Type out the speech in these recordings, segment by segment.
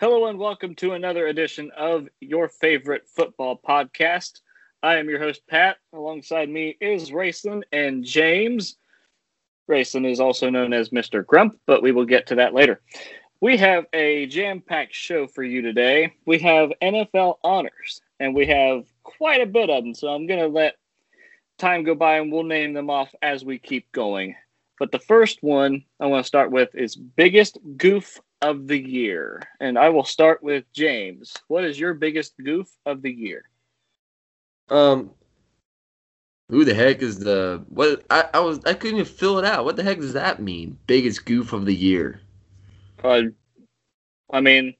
Hello and welcome to another edition of your favorite football podcast. I am your host, Pat. Alongside me is Rayson and James. Rayson is also known as Mr. Grump, but we will get to that later. We have a jam packed show for you today. We have NFL honors, and we have quite a bit of them. So I'm going to let time go by and we'll name them off as we keep going. But the first one I want to start with is biggest goof of the year. And I will start with James. What is your biggest goof of the year? Um, who the heck is the what? I, I was I couldn't even fill it out. What the heck does that mean? Biggest goof of the year. Uh, I mean,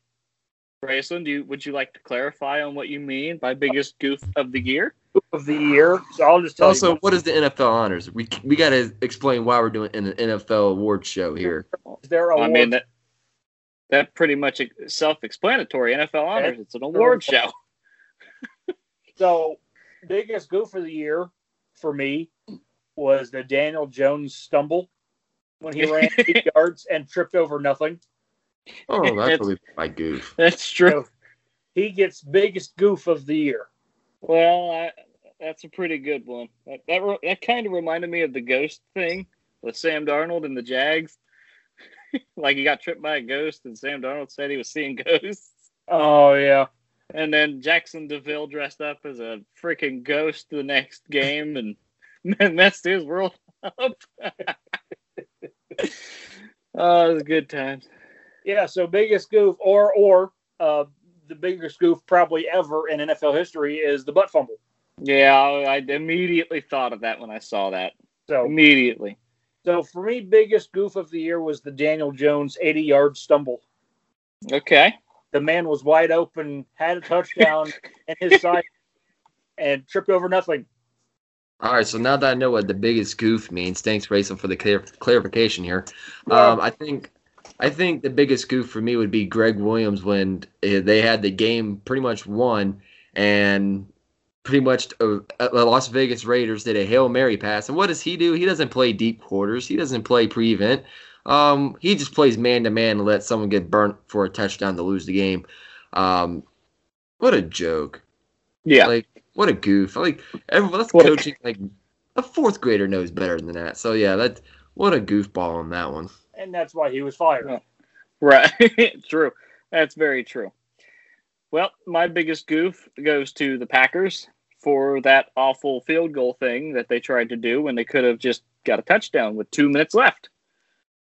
Grayson, do you would you like to clarify on what you mean by biggest goof of the year? Of the year. So I'll just tell Also, you. what is the NFL honors? We we got to explain why we're doing an NFL award show here. There I mean that that pretty much self-explanatory. NFL honors. It's an award show. So, biggest goof of the year for me was the Daniel Jones stumble when he ran eight yards and tripped over nothing. Oh, It's- that's really my goof. That's true. So, he gets biggest goof of the year. Well, I, that's a pretty good one. That that, re- that kind of reminded me of the ghost thing with Sam Darnold and the Jags. like he got tripped by a ghost, and Sam Darnold said he was seeing ghosts. Oh yeah. And then Jaxson de Ville dressed up as a freaking ghost the next game and messed his world up. oh, it was good times. Yeah, so biggest goof or or uh the biggest goof probably ever in NFL history is the butt fumble. Yeah, I, I immediately thought of that when I saw that. So Immediately. So for me biggest goof of the year was the Daniel Jones 80-yard stumble. Okay. The man was wide open, had a touchdown in his sight and tripped over nothing. All right, so now that I know what the biggest goof means, thanks Rayson for the clar- clarification here. Yeah. Um, I think I think the biggest goof for me would be Greg Williams when uh, they had the game pretty much won, and pretty much uh, uh, Las Vegas Raiders did a hail mary pass. And what does he do? He doesn't play deep quarters. He doesn't play prevent. Um, he just plays man to man and let someone get burnt for a touchdown to lose the game. Um, what a joke! Yeah. Like what a goof! Like everyone, that's What a- coaching. Like a fourth grader knows better than that. So yeah, that what a goofball on that one. And that's why he was fired. Yeah. Right. true. That's very true. Well, my biggest goof goes to the Packers for that awful field goal thing that they tried to do when they could have just got a touchdown with two minutes left.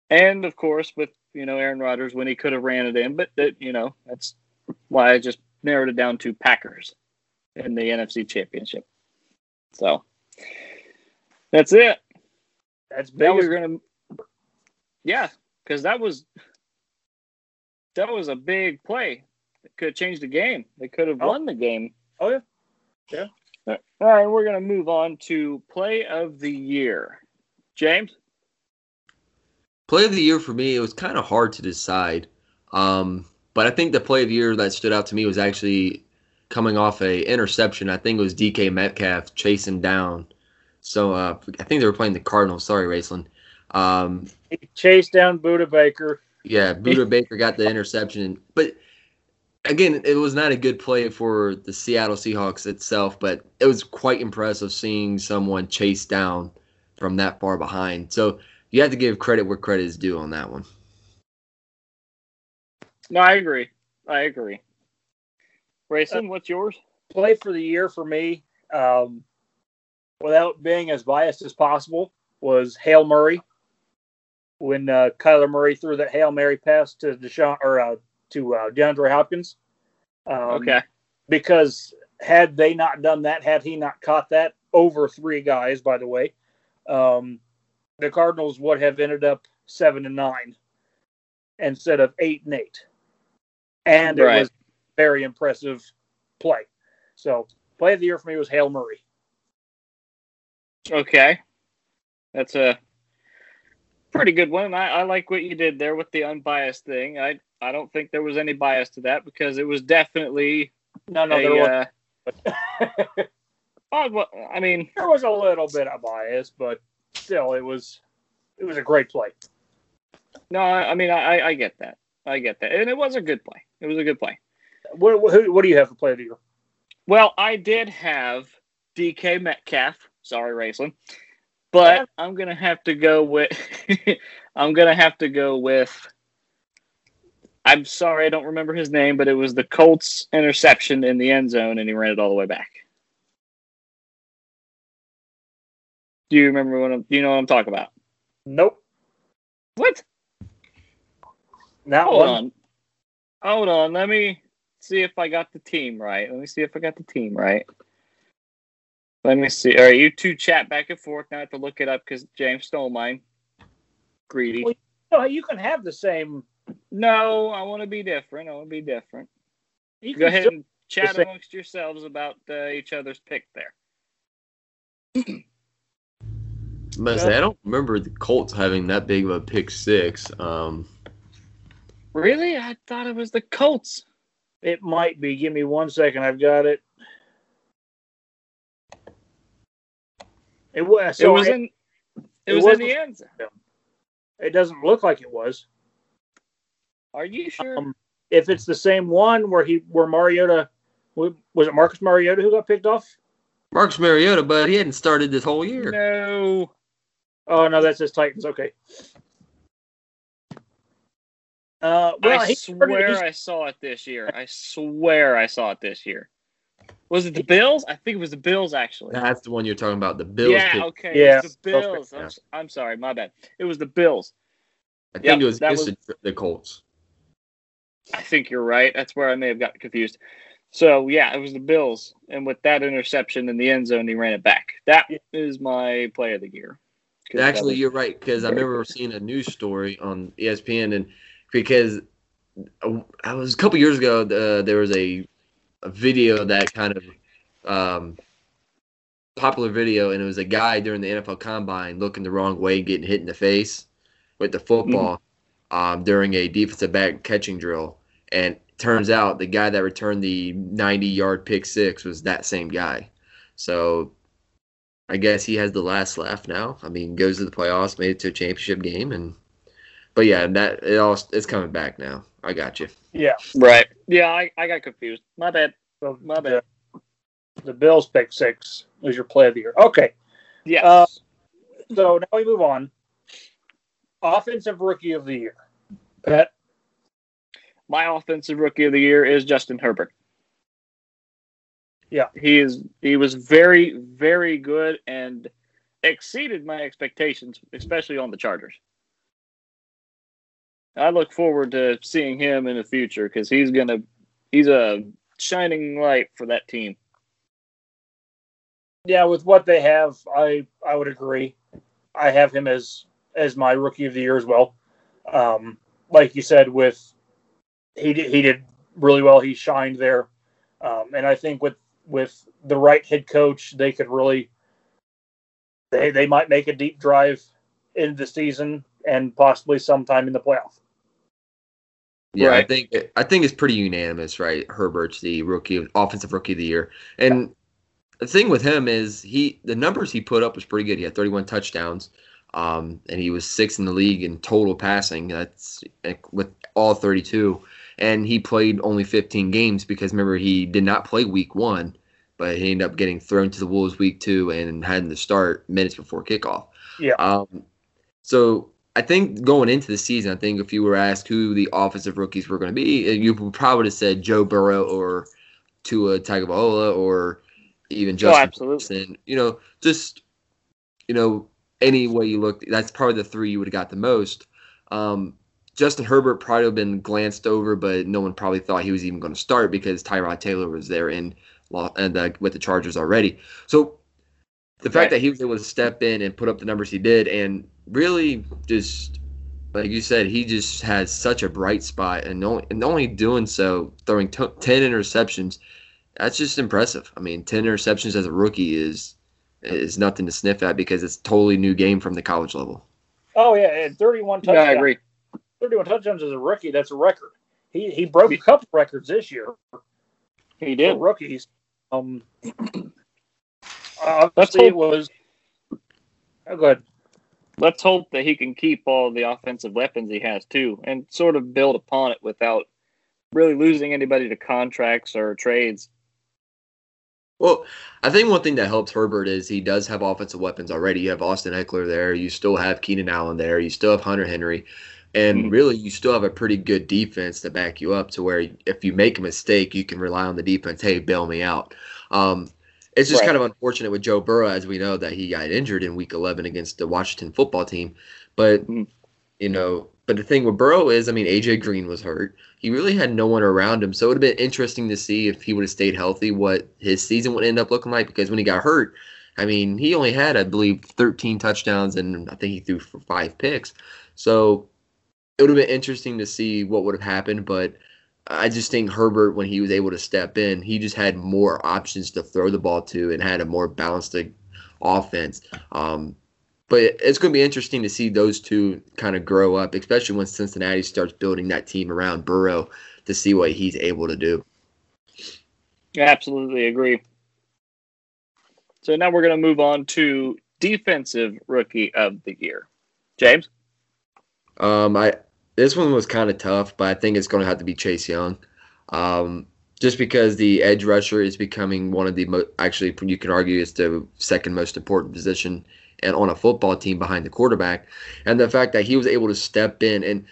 And of course, with you know Aaron Rodgers when he could have ran it in, but that you know that's why I just narrowed it down to Packers in the NFC Championship. So that's it. That's Now biggest we're gonna, yeah, because that was that was a big play. It could have changed the game. They could have Oh. won the game. Oh, yeah. Yeah. All right, we're gonna move on to play of the year. James. Play of the year for me, it was kind of hard to decide. Um, but I think the play of the year that stood out to me was actually coming off a interception. I think it was DK Metcalf chasing down. So uh, I think they were playing the Cardinals. Sorry, Raceland. Um, he chased down Budda Baker. yeah, Budda Baker got the interception, but again, it was not a good play for the Seattle Seahawks itself. But it was quite impressive seeing someone chase down from that far behind. So you have to give credit where credit is due on that one. No, I agree. I agree. Rayson, what's yours? Play for the year for me, um, without being as biased as possible, was Hail Murray. When uh, Kyler Murray threw that Hail Mary pass to Deshaun or uh, to uh, DeAndre Hopkins. Um, okay. because had they not done that, had he not caught that over three guys, by the way, um, the Cardinals would have ended up seven and nine instead of eight and eight, and Right. it was very impressive play. So, play of the year for me was Hail Murray. Okay. That's a pretty good one. I, I like what you did there with the unbiased thing. I I don't think there was any bias to that because it was definitely No, no, a, there, was, uh, I mean, there was a little bit of bias, but still, it was it was a great play. no, I I mean, I, I get that. I get that. And it was a good play. It was a good play. What, what, what do you have for player of the year? Well, I did have DK Metcalf. Sorry, Raceland. But. I'm gonna have to go with I'm gonna have to go with I'm sorry, I don't remember his name, but it was the Colts interception in the end zone and he ran it all the way back. Do you remember what I'm do you know what I'm talking about? Nope. What? Not Hold one. on. Hold on. Let me see if I got the team right. Let me see if I got the team right. Let me see. All right, you two chat back and forth. Now I have to look it up because James stole mine. Greedy. Well, No, you can have the same. No, I want to be different. I want to be different. You Go ahead and chat same. amongst yourselves about uh, each other's pick there. I'm say, I don't remember the Colts having that big of a pick six. Um, Really? I thought it was the Colts. It might be. Give me one second. I've got it. It was. So it was it, in. It, it was, was in the end zone. it doesn't look like it was. Are you sure? Um, if it's the same one where he where Mariota was it Marcus Mariota who got picked off? Marcus Mariota, but he hadn't started this whole year. no. Oh no, that's his Titans. Okay. Uh, well, I he swear he's- I saw it this year. I swear I saw it this year. Was it the Bills? I think it was the Bills actually. That's the one you're talking about. The Bills yeah, pick. okay. Yeah, It was the Bills. yeah. I'm, s- I'm sorry, my bad. It was the Bills. I think Yep, it was that was- the, the Colts. I think you're right. That's where I may have gotten confused. So yeah, it was the Bills, and with that interception in the end zone, he ran it back. That is my play of the year. Actually, was- you're right because I remember seeing a news story on ESPN, and because uh, I was a couple years ago, uh, there was a, a video that kind of um, popular video, and it was a guy during the NFL Combine looking the wrong way, getting hit in the face with the football um, during a defensive back catching drill, and turns out the guy that returned the 90 yard pick six was that same guy. So I guess he has the last laugh now. I mean, goes to the playoffs, made it to a championship game, and but yeah, that it all it's coming back now. I got you. yeah. right. Yeah, I, I got confused. My bad. My bad. The, the Bills pick six was your play of the year. Okay. Yeah. Uh, So now we move on. Offensive rookie of the year. Pat. My offensive rookie of the year is Justin Herbert. Yeah. He is he was very, very good and exceeded my expectations, especially on the Chargers. I look forward to seeing him in the future because he's gonna he's a shining light for that team. Yeah, with what they have, I I would agree. I have him as as my rookie of the year as well. Um, like you said, with he did, he did really well. He shined there, um, and I think with with the right head coach, they could really they they might make a deep drive into the season and possibly sometime in the playoff. Yeah, I think I think it's pretty unanimous, right? Herbert's the rookie, offensive rookie of the year, and the thing with him is he the numbers he put up was pretty good. He had 31 touchdowns, um, and he was sixth in the league in total passing. That's with all 32, and he played only 15 games because remember he did not play week one, but he ended up getting thrown to the wolves week two and having to start minutes before kickoff. Yeah. Um, so I think going into the season, I think if you were asked who the offensive rookies were going to be, you would probably have said Joe Burrow or Tua Tagovailoa or even Oh, Justin absolutely. Jefferson. You know, just you know, any way you look, that's probably the three you would have got the most. Um, Justin Herbert probably would have been glanced over, but no one probably thought he was even going to start because Tyrod Taylor was there in and uh, with the Chargers already. So the fact Right. that he was able to step in and put up the numbers he did, and really just like you said, he just has such a bright spot, and only and only doing so, throwing t- ten interceptions, that's just impressive. I mean, ten interceptions as a rookie is is nothing to sniff at because it's a totally new game from the college level. Oh yeah, and 31 Yeah. I agree. 31 touchdowns as a rookie. That's a record. He he broke a couple records this year. He for did. rookies. Um, Let's obviously, it hope- was. Oh, good. Let's hope that he can keep all the offensive weapons he has too, and sort of build upon it without really losing anybody to contracts or trades. Well, I think one thing that helps Herbert is he does have offensive weapons already. You have Austin Ekeler there. You still have Keenan Allen there. You still have Hunter Henry. And mm-hmm. really, you still have a pretty good defense to back you up to where if you make a mistake, you can rely on the defense. Hey, bail me out. Um, it's just right. kind of unfortunate with Joe Burrow, as we know that he got injured in Week 11 against the Washington football team. But mm-hmm. you know, but the thing with Burrow is, I mean, AJ Green was hurt. He really had no one around him, so it would have been interesting to see if he would have stayed healthy, what his season would end up looking like. Because when he got hurt, I mean, he only had, I believe, 13 touchdowns, and I think he threw for five picks. So it would have been interesting to see what would have happened, but I just think Herbert, when he was able to step in, he just had more options to throw the ball to and had a more balanced offense. Um, but it's going to be interesting to see those two kind of grow up, especially when Cincinnati starts building that team around Burrow to see what he's able to do. Absolutely agree. So now we're going to move on to defensive rookie of the year. James? Um, I this one was kind of tough, but I think it's going to have to be Chase Young. Um, just because the edge rusher is becoming one of the mo- actually you can argue it's the second most important position and on a football team behind the quarterback, and the fact that he was able to step in and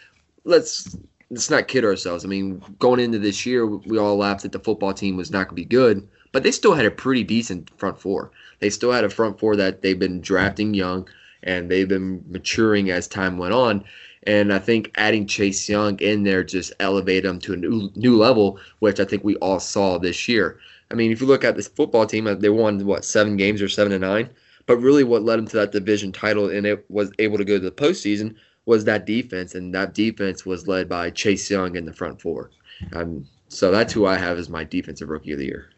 let's let's not kid ourselves. I mean, going into this year, we all laughed that the football team was not going to be good, but they still had a pretty decent front four. They still had a front four that they've been drafting young and they've been maturing as time went on. And I think adding Chase Young in there just elevated them to a new, new level, which I think we all saw this year. I mean, if you look at this football team, uh, they won what seven games or seven to nine. But really, what led them to that division title and it was able to go to the postseason was that defense, and that defense was led by Chase Young in the front four. Um, so that's who I have as my defensive rookie of the year.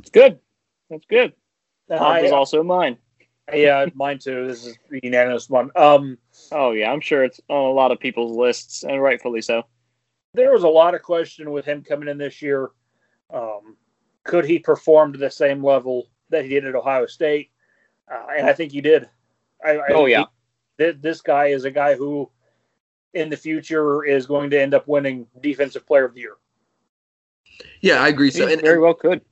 It's good. That's good. That was also mine. Yeah, mine too. This is a unanimous one. Um, oh yeah, I'm sure it's on a lot of people's lists, and rightfully so. There was a lot of question with him coming in this year. Um, could he perform to the same level that he did at Ohio State? Uh, and I think he did. I, oh yeah, he, this guy is a guy who, in the future, is going to end up winning Defensive Player of the Year. Yeah, I agree. So, and, very well could.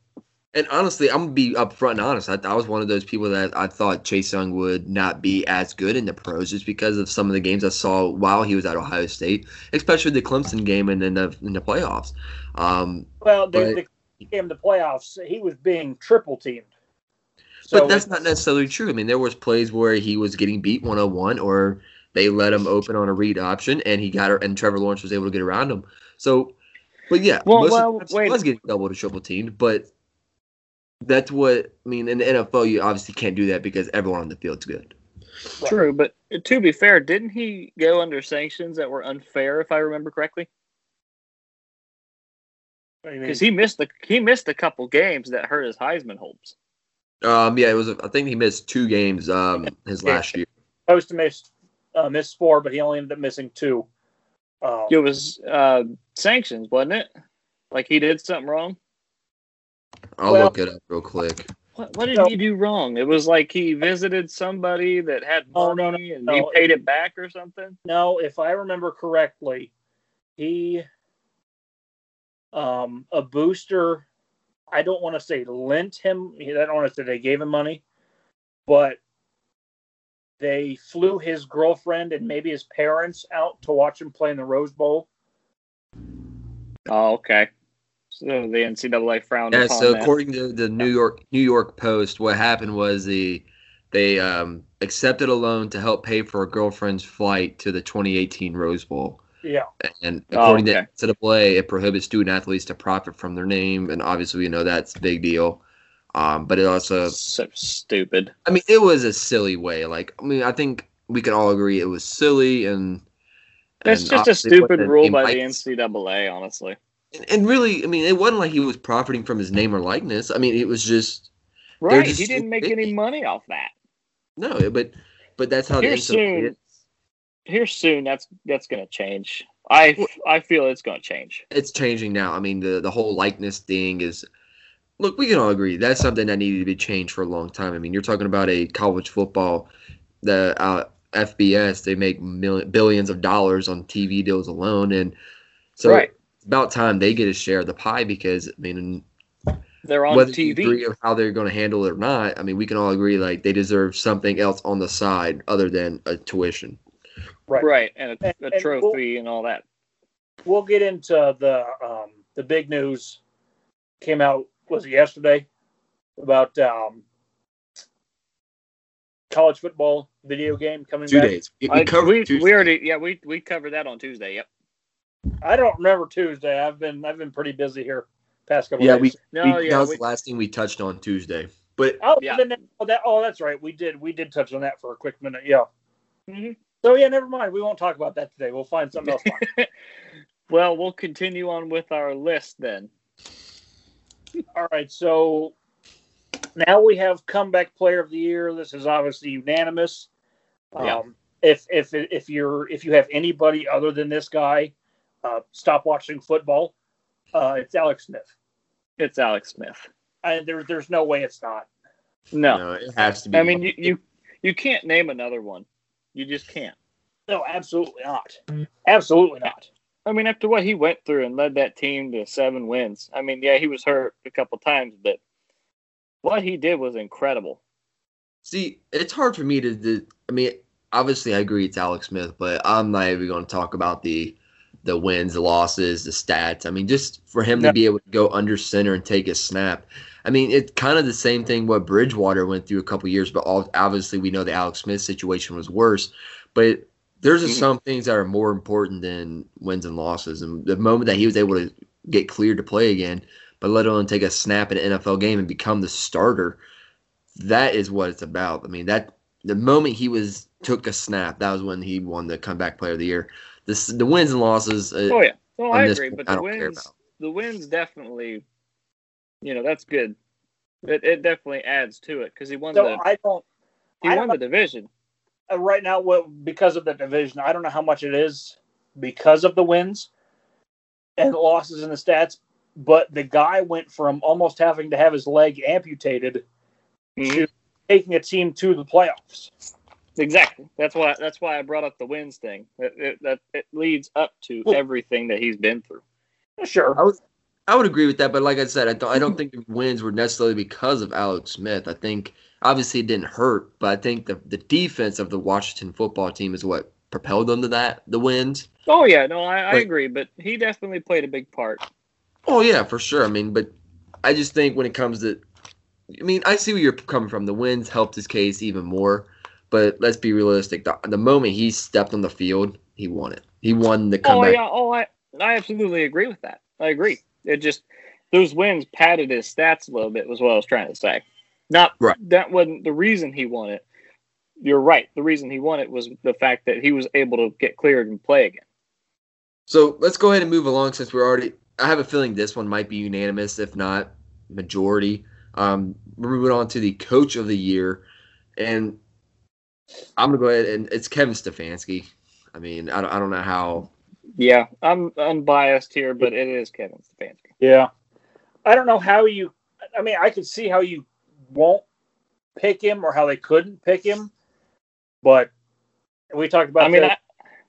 And honestly, I'm gonna be upfront and honest. I, I, was one of those people that I thought Chase Young would not be as good in the pros just because of some of the games I saw while he was at Ohio State, especially the Clemson game and then the in the playoffs. Um, well, the, but, the game the playoffs, he was being triple teamed. So but that's not necessarily true. I mean, there was plays where he was getting beat one on one, or they let him open on a read option, and he got her, and Trevor Lawrence was able to get around him. So, but yeah, well, well, wait. was getting double to triple teamed, but that's what I mean. In the NFL, you obviously can't do that because everyone on the field's good. True, but to be fair, didn't he go under sanctions that were unfair, if I remember correctly? Because he missed the he missed a couple games that hurt his Heisman hopes. Um, yeah, it was. I think he missed two games. Um, his yeah. last year. Supposed to miss uh, miss four, but he only ended up missing two. Um, it was uh, sanctions, wasn't it? Like he did something wrong. I'll well, look it up real quick. What, what did he do wrong? It was like he visited somebody that had money oh, no, no, and no. he paid it back or something. No, if I remember correctly, he um a booster. I don't want to say lent him. I don't want to say they gave him money, but they flew his girlfriend and maybe his parents out to watch him play in the Rose Bowl. Oh, okay. So the NCAA frowned yeah, so that. according to the New York New York Post, what happened was the they um, accepted a loan to help pay for a girlfriend's flight to the 2018 Rose Bowl. Yeah. And according oh, okay. to NCAA, it prohibits student athletes to profit from their name, and obviously we know that's a big deal. Um, but it also so stupid. I mean, it was a silly way. Like, I mean, I think we can all agree it was silly, and it's just a stupid rule by the NCAA, honestly and really, I mean, it wasn't like he was profiting from his name or likeness. I mean, it was just right. Just, he didn't make it, any money off that. No, but but that's how here soon. Here soon, that's that's going to change. I I feel it's going to change. It's changing now. I mean, the the whole likeness thing is. Look, we can all agree that's something that needed to be changed for a long time. I mean, you're talking about a college football, the uh, FBS. They make million, billions of dollars on TV deals alone, and so right about time they get a share of the pie because I mean, They're on whether you TV. agree of how they're going to handle it or not, I mean, we can all agree like they deserve something else on the side other than a tuition. Right. Right, and a, And- a and we'll- trophy and all that. We'll get into the um, the big news. Came out was it yesterday about um, college football video game coming Two back. days. We, I- covered we, Tuesday. we already yeah we we covered that on Tuesday. Yep. I don't remember Tuesday. I've been I've been pretty busy here past couple Yeah, days. we, No, we- yeah, that was we- the last thing we touched on Tuesday. But Oh, Yeah. then that, oh, that, oh, that's right. We did we did touch on that for a quick minute. Yeah. Mhm. So yeah, never mind. We won't talk about that today. We'll find something else. Well, we'll continue on with our list then. All right. So now we have comeback player of the year. This is obviously unanimous. Yeah. Um, if if if you're if you have anybody other than this guy, uh, stop watching football. Uh, it's Alex Smith. It's Alex Smith. And there, there's no way it's not. No, no, it has to be. I mean you, you you can't name another one. You just can't. No, absolutely not. Absolutely not. I mean, after what he went through and led that team to seven wins. I mean, yeah, he was hurt a couple times, but what he did was incredible. See, it's hard for me to, to. I mean, obviously, I agree it's Alex Smith, but I'm not even going to talk about the the wins, the losses, the stats. I mean, just for him Yeah. to be able to go under center and take a snap. I mean, it's kind of the same thing what Bridgewater went through a couple years, but all, obviously we know the Alex Smith situation was worse. But there's just Mhm. some things that are more important than wins and losses. And the moment that he was able to get cleared to play again, but let alone take a snap in an NFL game and become the starter, that is what it's about. I mean, that the moment he was took a snap, that was when he won the comeback player of the year. This the wins and losses. Uh, Oh yeah, no, I agree. point, But the wins, the wins definitely, you know, that's good. It, it definitely adds to it because he won So the I don't. he I won don't the division. uh, right now what because of the division i don't know how much it is because of the wins and the losses in the stats but the guy went from almost having to have his leg amputated Mhm. to taking a team to the playoffs Exactly. That's why. That's why I brought up the wins thing. It, it, that it leads up to Well- everything that he's been through. sure I would I would agree with that, but like I said, I don't I don't think the wins were necessarily because of Alex Smith. I think obviously it didn't hurt, but I think the the defense of the Washington football team is what propelled them to that the wins. Oh yeah, no, I, I But- agree. But he definitely played a big part. Oh yeah, for sure. I mean, but I just think when it comes to, I mean, I see where you're coming from. The wins helped his case even more, but let's be realistic. The, the moment he stepped on the field, he won it. He won the comeback. Oh yeah. Oh, I I absolutely agree with that. I agree. It just those wins padded his stats a little bit. Was what I was trying to say. Not Right. that wasn't the reason he won it. You're right. The reason he won it was the fact that he was able to get cleared and play again. So let's go ahead and move along since we're already. I have a feeling this one might be unanimous, if not majority. Um, we're moving on to the coach of the year, and I'm gonna go ahead and it's Kevin Stefanski. I mean, I don't, I don't know how. Yeah, I'm unbiased here, but it is Kevin Stefanski. yeah i don't know how you i mean i could see how you won't pick him or how they couldn't pick him but we talked about I mean, this- I,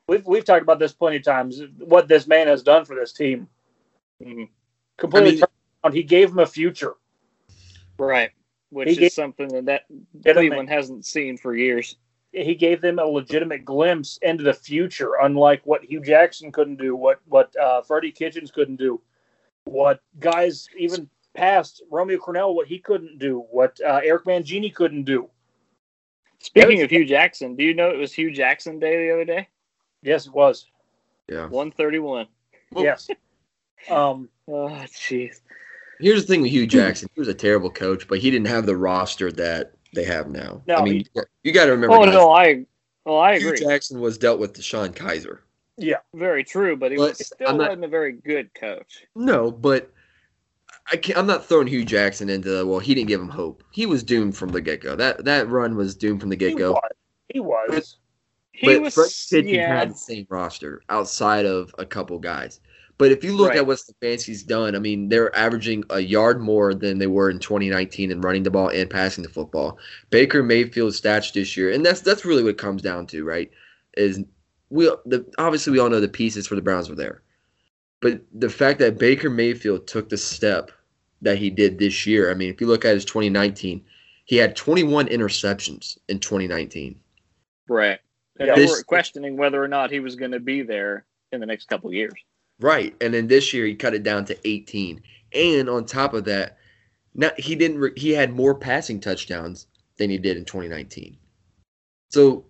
we've, we've talked about this plenty of times what this man has done for this team mhm. completely I mean- turned around. He gave him a future. right, which He is gave- something that, that Get Cleveland hasn't seen for years. He gave them a legitimate glimpse into the future, unlike what Hue Jackson couldn't do, what what uh, Freddie Kitchens couldn't do, what guys even past Romeo Crennel, what he couldn't do, what uh, Eric Mangini couldn't do. Speaking Yes. of Hue Jackson, do you know it was Hue Jackson Day the other day? Yes, it was. Yeah. One thirty-one. Yes. Um, Oh, jeez. Here's the thing with Hue Jackson. He was a terrible coach, but he didn't have the roster that they have now. No, I mean, he- you got to remember. Oh guys, no, I. Oh, I agree. Hue. Jackson was dealt with DeShone Kizer. Yeah, very true, but he But was still not- wasn't a very good coach. No, but I can't, I'm not throwing Hue Jackson into the, well. He didn't give him hope. He was doomed from the get go. That that run was doomed from the get go. was. He was. He But was. Kitchens yeah. had the same roster outside of a couple guys. But if you look Right. at what Stefanski's done, I mean, they're averaging a yard more than they were in 2019 in running the ball and passing the football. Baker Mayfield's stats this year, and that's that's really what it comes down to, right? Is we the obviously we all know the pieces for the Browns were there. But the fact that Baker Mayfield took the step that he did this year, I mean, if you look at his 2019, he had 21 interceptions in 2019. Right. And Yeah. they This- were questioning whether or not he was going to be there in the next couple of years. Right. And then this year he cut it down to 18. And on top of that, now he didn't re- he had more passing touchdowns than he did in 2019. So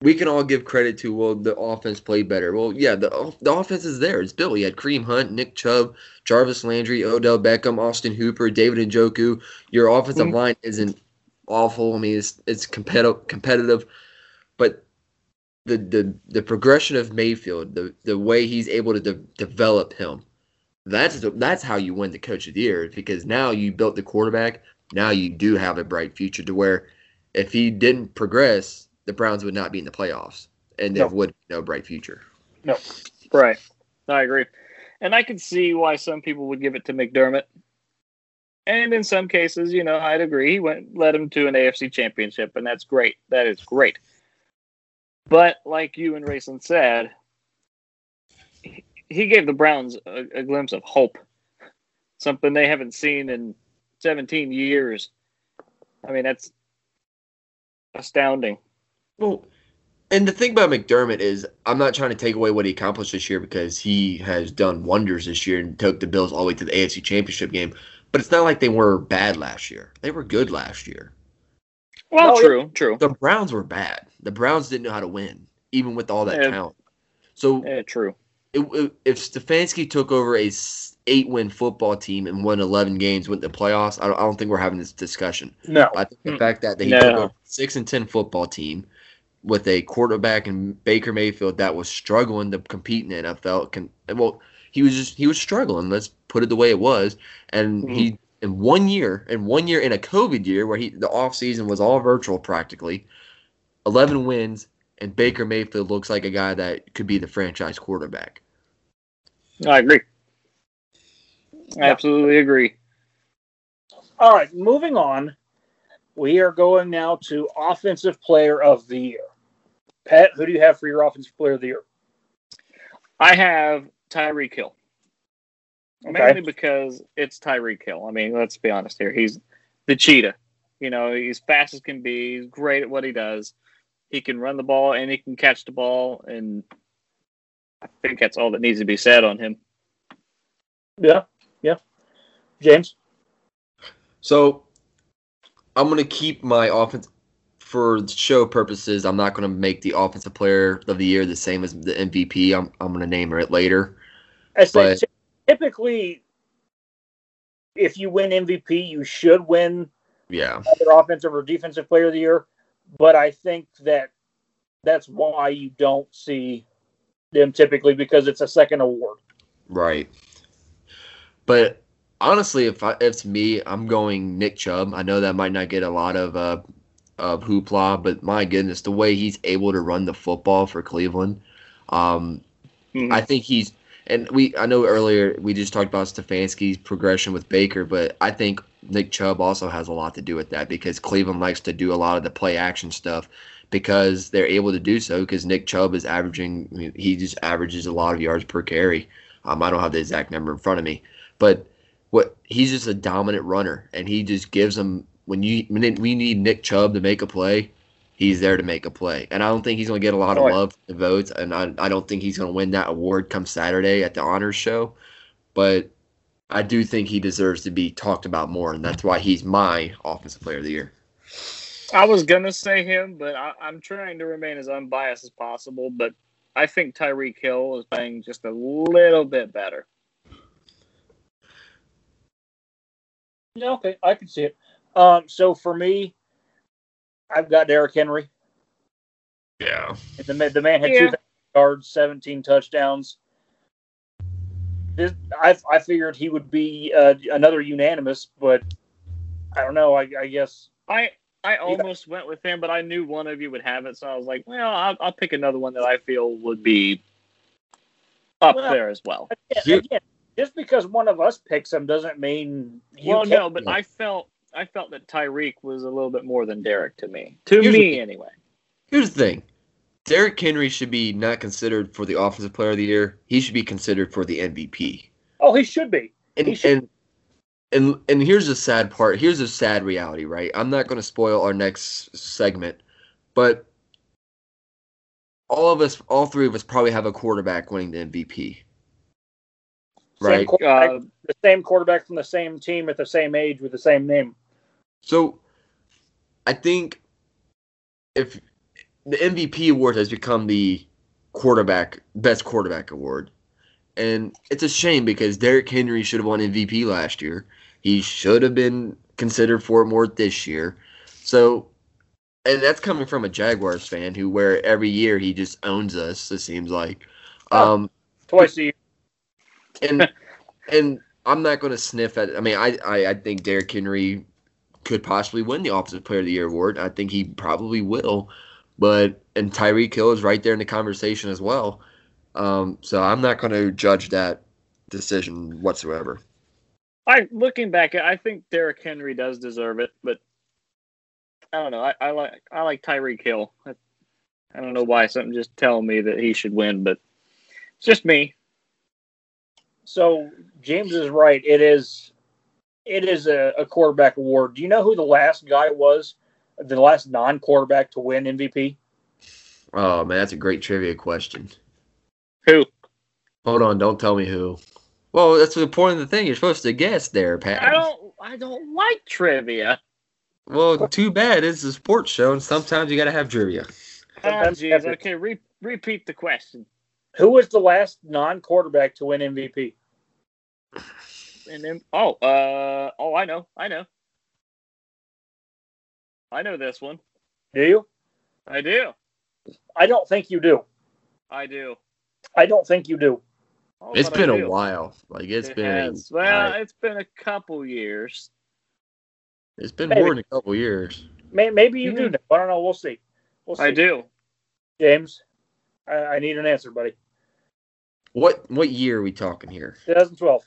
we can all give credit to well the offense played better. Well, yeah, the the offense is there. It's built. You had Kareem Hunt, Nick Chubb, Jarvis Landry, Odell Beckham, Austin Hooper, David Njoku. Your offensive Mhm. line isn't awful. I mean, it's it's competitive competitive, but the the the progression of Mayfield, the the way he's able to de- develop him, that's the, that's how you win the Coach of the Year because now you built the quarterback. Now you do have a bright future to where if he didn't progress, the Browns would not be in the playoffs and there No. would be no bright future. No, right. I agree. And I can see why some people would give it to McDermott. And in some cases, you know, I'd agree. He went led him to an AFC championship, and that's great. That is great. But like you and Rayson said, he- gave the Browns a, a glimpse of hope, something they haven't seen in 17 years. I mean, that's astounding. Well, and the thing about McDermott is, I'm not trying to take away what he accomplished this year because he has done wonders this year and took the Bills all the way to the AFC Championship game. But it's not like they were bad last year. They were good last year. Well, No, true, true. The Browns were bad. The Browns didn't know how to win, even with all that Yeah. talent. So Yeah, true. it, it- if Stefanski took over a eight-win football team and won 11 games, went to the playoffs, I don't, I don't think we're having this discussion. No. I think the Mm. fact that he No. took over a six and ten football team with a quarterback and Baker Mayfield that was struggling to compete in the NFL. Can well, he was just he was struggling. Let's put it the way it was. And Mhm. he in one year, in one year in a COVID year where he the off season was all virtual practically, eleven wins, and Baker Mayfield looks like a guy that could be the franchise quarterback. I agree. I absolutely agree. All right, moving on. We are going now to offensive player of the year. Pat, who do you have for your offensive player of the year? I have Tyreek Hill. Okay. Mainly because it's Tyreek Hill. I mean, let's be honest here. He's the cheetah. You know, he's fast as can be. He's great at what he does. He can run the ball and he can catch the ball. And I think that's all that needs to be said on him. Yeah, yeah. James? So I'm gonna keep my offense for show purposes. I'm not gonna make the offensive player of the year the same as the MVP. I'm I'm gonna name it later. I say But- typically, if you win MVP, you should win Yeah, either offensive or defensive player of the year. But I think that that's why you don't see them typically because it's a second award. right. But honestly, if I, if it's me, I'm going Nick Chubb. I know that might not get a lot of uh, of hoopla, but my goodness, the way he's able to run the football for Cleveland, um, Mhm. I think he's and we I know earlier we just talked about Stefanski's progression with Baker, but I think Nick Chubb also has a lot to do with that because Cleveland likes to do a lot of the play action stuff because they're able to do so because Nick Chubb is averaging he just averages a lot of yards per carry. Um, I don't have the exact number in front of me, but what he's just a dominant runner and he just gives them when you when we need Nick Chubb to make a play, he's there to make a play. And I don't think he's going to get a lot of love from the votes. And I, I don't think he's going to win that award come Saturday at the honors show. But I do think he deserves to be talked about more. And that's why he's my offensive player of the year. I was going to say him, but I, I'm trying to remain as unbiased as possible. But I think Tyreek Hill is playing just a little bit better. Yeah, okay, I can see it. Um, so for me, I've got Derrick Henry. Yeah. The man, the man had Yeah. two yards, seventeen touchdowns. This, I I figured he would be uh, another unanimous, but I don't know. I, I guess I I almost went with him, but I knew one of you would have it, so I was like, well, I'll, I'll pick another one that I feel would be up Well, there as well. again, again, just because one of us picks him doesn't mean you well, can't- no, but I felt I felt that Tyreek was a little bit more than Derrick to me. To Here's me, the- anyway. Here's the thing Derrick Henry should be not considered for the offensive player of the year. He should be considered for the MVP. Oh, he should be. And He should- and and and here's the sad part. Here's the sad reality, right? I'm not going to spoil our next segment, but all of us, all three of us, probably have a quarterback winning the MVP. Same Right. quarterback, Uh, the same quarterback from the same team at the same age with the same name. So, I think if the MVP award has become the quarterback best quarterback award, and it's a shame because Derrick Henry should have won MVP last year. He should have been considered for it more this year. So, and that's coming from a Jaguars fan who, where every year he just owns us. It seems like. Oh. Um, Twice a year. And and I'm not going to sniff at. I mean, I, I I think Derrick Henry could possibly win the Offensive Player of the Year award. I think he probably will, but and Tyreek Hill is right there in the conversation as well. Um, so I'm not going to judge that decision whatsoever. I looking back, I think Derrick Henry does deserve it, but I don't know. I, I like I like Tyreek Hill. I, I don't know why something just telling me that he should win, but it's just me. So James is right. It is it is a, a quarterback award. Do you know who the last guy was? The last non-quarterback to win MVP? Oh man, that's a great trivia question. Who? Hold on, don't tell me who. Well, that's the point of the thing. You're supposed to guess there, Pat. I don't. I don't like trivia. Well, too bad. It's a sports show, and sometimes you got to have trivia. Ah, sometimes jeez. ever. Okay, re- repeat the question. Who was the last non-quarterback to win MVP? And then, oh, uh, oh, I know, I know, I know this one. Do you? I do, I don't think you do. I do. I don't think you do. Oh, It's but I been a while. Like it's it been. Has. well, while. it's been a couple years. it's been maybe. more than a couple years. May, maybe you do. Mhm. Know. I don't know. We'll see. We'll see. I do. James, I, I need an answer, buddy. What what year are we talking here? 2012.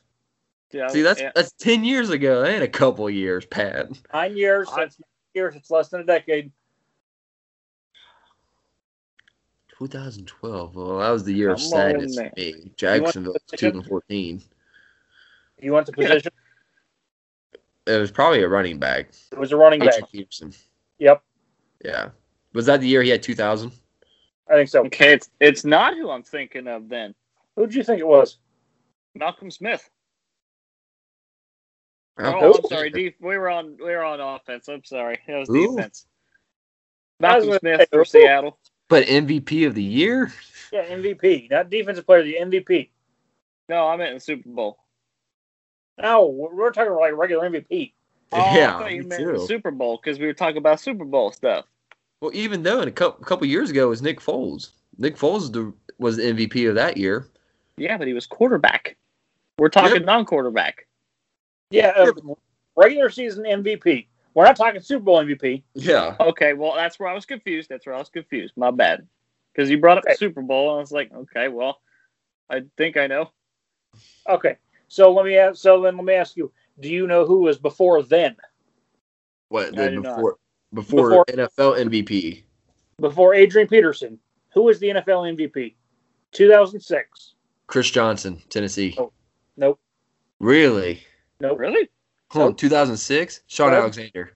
Yeah, See, that's yeah. that's ten years ago. That ain't a couple years, Pat. Nine years. I- That's nine years. It's less than a decade. 2012. Well, that was the year of Come on, sadness man. for me. Jacksonville was two and fourteen. You want the position? It was probably a running back. it was a running back. Adrian Peterson. Yep, Yeah. Was that the year he had 2000? I think so. okay. It's it's not who I'm thinking of. Then Who did you think it was? Malcolm Smith. Oh, I'm sorry. Def- we were on we were on offense. I'm sorry. It was Who? defense. I Malcolm Smith say, for? Seattle. But MVP of the year? Yeah, MVP, not defensive player, the MVP. No, I meant in the Super Bowl. No, we're we're talking like regular MVP. Oh, I yeah, thought you me meant the too. Super Bowl because we were talking about Super Bowl stuff. Well, even though in a couple, couple years ago it was Nick Foles. Nick Foles the, was the MVP of that year. Yeah, but he was quarterback. We're talking non-quarterback. Yeah, uh, regular season MVP. We're not talking Super Bowl MVP. Yeah. Okay, well that's where I was confused. That's where I was confused. My bad. Because you brought up Okay. the Super Bowl, and I was like, okay, well, I think I know. Okay, so let me ask. So then let me ask you: Do you know who was before then? What I the, before, before Before- NFL MVP? Before Adrian Peterson, who was the NFL MVP? 2006. Chris Johnson, Tennessee. Oh. Nope. Really? Nope. Really? Hold on, 2006? Shaun No. Alexander.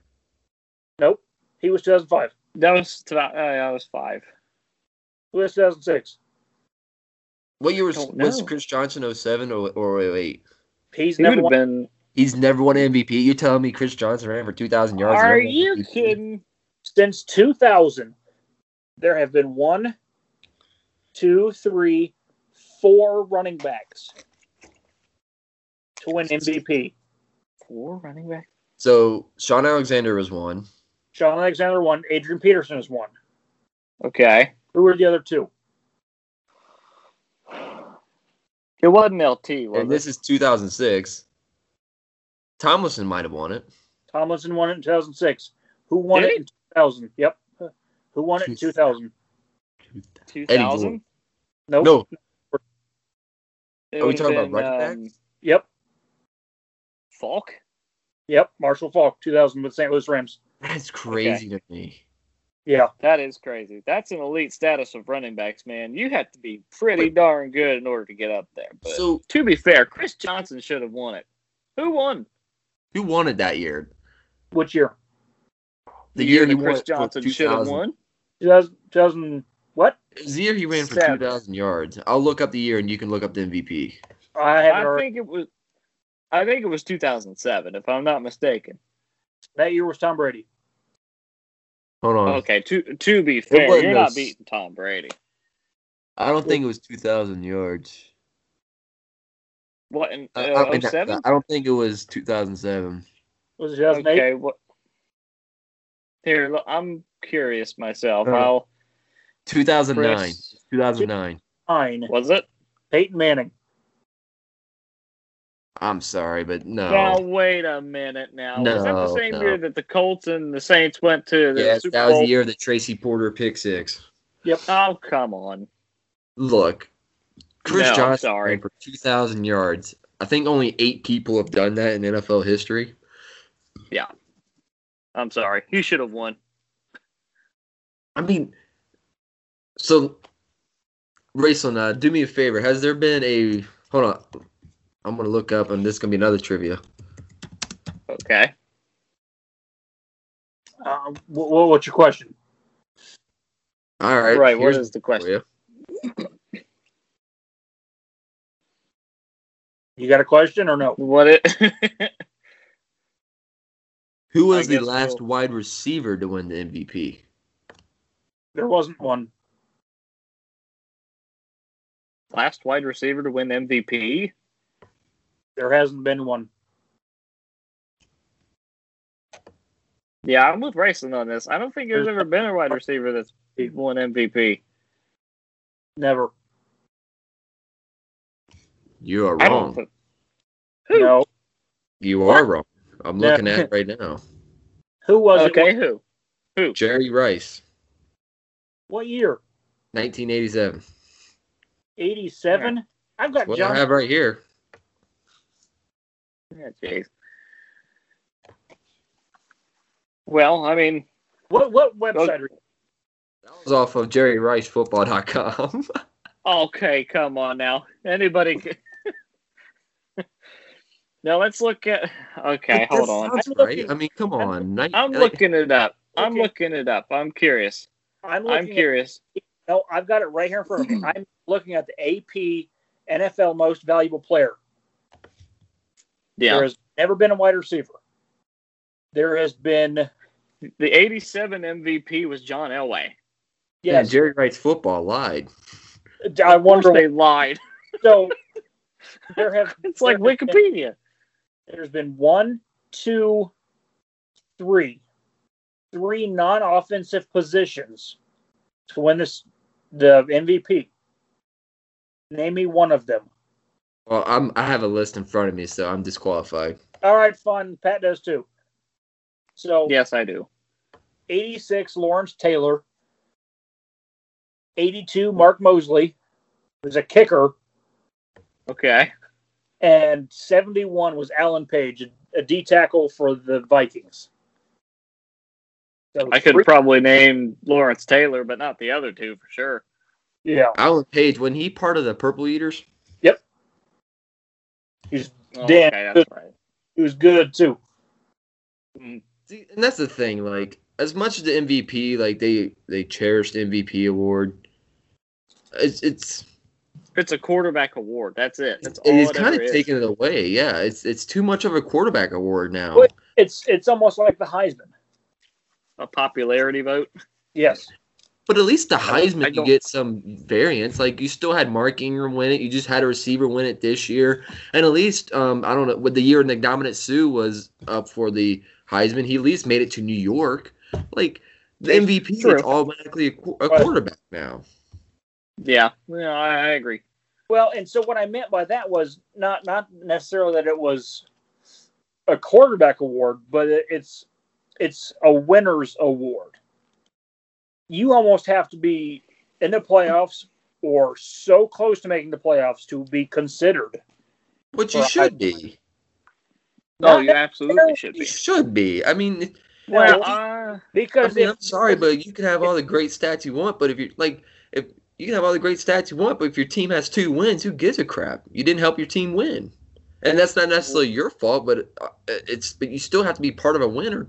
Nope. He was 2005. That was about, uh, I was five. Who was 2006? What year was, was. Chris Johnson 07 or, or 08? He's He never won. been. He's never won MVP. You're telling me Chris Johnson ran for 2,000 yards? Are you MVP? kidding? Since 2000, there have been one, two, three, four running backs to win MVP. Four running back. So Shaun Alexander was one. Shaun Alexander won. Adrian Peterson is one. Okay. Who were the other two? It wasn't LT, was And it? this is 2006. Tomlinson might have won it. Tomlinson won it in 2006. Who won Did it he? in 2000? Yep. Who won it in 2000? 2000? Nope. No, It Are we would've talking about been, running um, Yep. Faulk? Yep. Marshall Faulk, 2000 with St. Louis Rams. that's crazy to me. Yeah. That is crazy. That's an elite status of running backs, man. You have to be pretty darn good in order to get up there. But So to be fair, Chris Johnson should have won it. Who won? who won it that year? Which year? The year that Chris won Johnson should have won. 2000, 2000 what? The year he ran for 2,000 yards. I'll look up the year and you can look up the MVP. I I think it was. I think it was 2007, if I'm not mistaken. That year was Tom Brady. Hold on. Okay, to to be fair, wasn't you're no not s- beating Tom Brady. I don't think it was 2,000 yards. What in I, I, mean, uh, 07? I don't think it was 2007. Was it 2008? Okay, what? Here, look, I'm curious myself. Uh, I'll 2009. Chris, 2009. Nine. was it? Peyton Manning. I'm sorry, but no. Now wait a minute. Now was that the same no. year that the Colts and the Saints went to the yes, Super that was Bowl? the year that Tracy Porter pick six. Yep. Oh come on! Look, Chris No, Johnson sorry. ran for 2,000 yards. I think only eight people have done that in NFL history. Yeah. I'm sorry. He should have won. I mean, so, Rayson, uh, do me a favor. Has there been a. Hold on. I'm going to look up, and this is going to be another trivia. Okay. Uh, what, what's your question? All right. Right. What here's is the question? you. You got a question or no? What it? Who was the last we'll- wide receiver to win the MVP? There wasn't one. Last wide receiver to win MVP. There hasn't been one. Yeah, I'm with Rayson on this. I don't think there's ever been a wide receiver that's won MVP. Never. You are wrong. think. Who? No. You are wrong. I'm looking at it right now. Who was Okay, it? who? Jerry Rice, What year? 1987. 87? I've got What John. I have right here. Yeah, jeez. Well, I mean, What what website are you? That was off of JerryRiceFootball.com. okay, come on now. Anybody? c- now let's look at. Okay, hold on. That's I'm right. looking- I mean, come on. Night- I'm looking it up. I'm Okay. looking it up. I'm curious. I'm I'm curious. At, no, I've got it right here in front of me. I'm looking at the AP NFL Most Valuable Player. There has never been a wide receiver. There has been the '87 MVP was John Elway. Yeah, yes. Jerry Rice Football lied. I wonder. they lied. So there have It's like there have been- Wikipedia. There's been one, two, three, three non-offensive positions to win this the MVP. Name me one of them. Well, I'm I have a list in front of me, so I'm disqualified. All right, fun. Pat does too. So Yes, I do. 86 Lawrence Taylor, 82 Mark Moseley was a kicker, Okay. and 71 was Alan Page, a, a D tackle for the Vikings. So I could three- probably name Lawrence Taylor, but not the other two for sure. yeah, Alan Page, when he part of the Purple Eaters, he's Oh, Dan, okay, that's right. he was good too. Mm. See, and that's the thing. Like, as much as the MVP, like they they cherish the MVP award, it's it's It's a quarterback award. That's it. That's all it is it kind of is. taking it away. Yeah, it's it's too much of a quarterback award now. What? It's it's almost like the Heisman. a popularity vote. Yes, But at least the Heisman, you get some variance. Like you still had Mark Ingram win it. You just had a receiver win it this year, and at least um, I don't know. With the year Ndamukong Suh was up for the Heisman, he at least made it to New York. Like the MVP, true. it's automatically a, a quarterback now. Yeah, yeah, I, I agree. Well, and so what I meant by that was not not necessarily that it was a quarterback award, but it, it's it's a winner's award. You almost have to be in the playoffs or so close to making the playoffs to be considered. Which you should I- be. No, you absolutely should You be. should be. I mean, Well, No, uh, I because mean, if, I'm sorry, but you can have all the great stats you want, but if you're like, if you can have all the great stats you want, but if your team has two wins, who gives a crap? You didn't help your team win, and that's not necessarily your fault, but uh, it's but you still have to be part of a winner.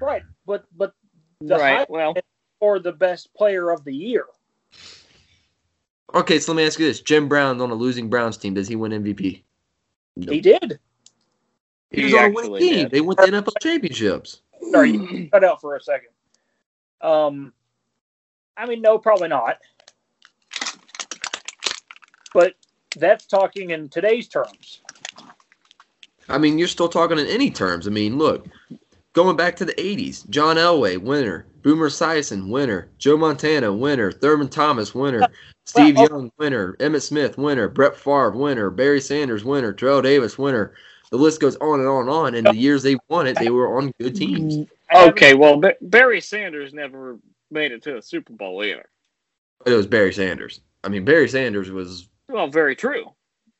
right, but but the right. Well, for the best player of the year. Okay, so let me ask you this: Jim Brown on a losing Browns team, does he win MVP? He did. He He was on a winning actually team. did. They won the NFL championships. Sorry, cut out for a second. Um, I mean, no, probably not. But that's talking in today's terms. I mean, you're still talking in any terms. I mean, look, going back to the 80s, John Elway, winner. Boomer Esiason, winner. Joe Montana, winner. Thurman Thomas, winner. Steve Well, Young, winner. Emmitt Smith, winner. Brett Favre, winner. Barry Sanders, winner. Terrell Davis, winner. The list goes on and on and on. And the years they won it, they were on good teams. okay. Well, Ba- Barry Sanders never made it to a Super Bowl either. It was Barry Sanders. I mean, Barry Sanders was. Well, very true.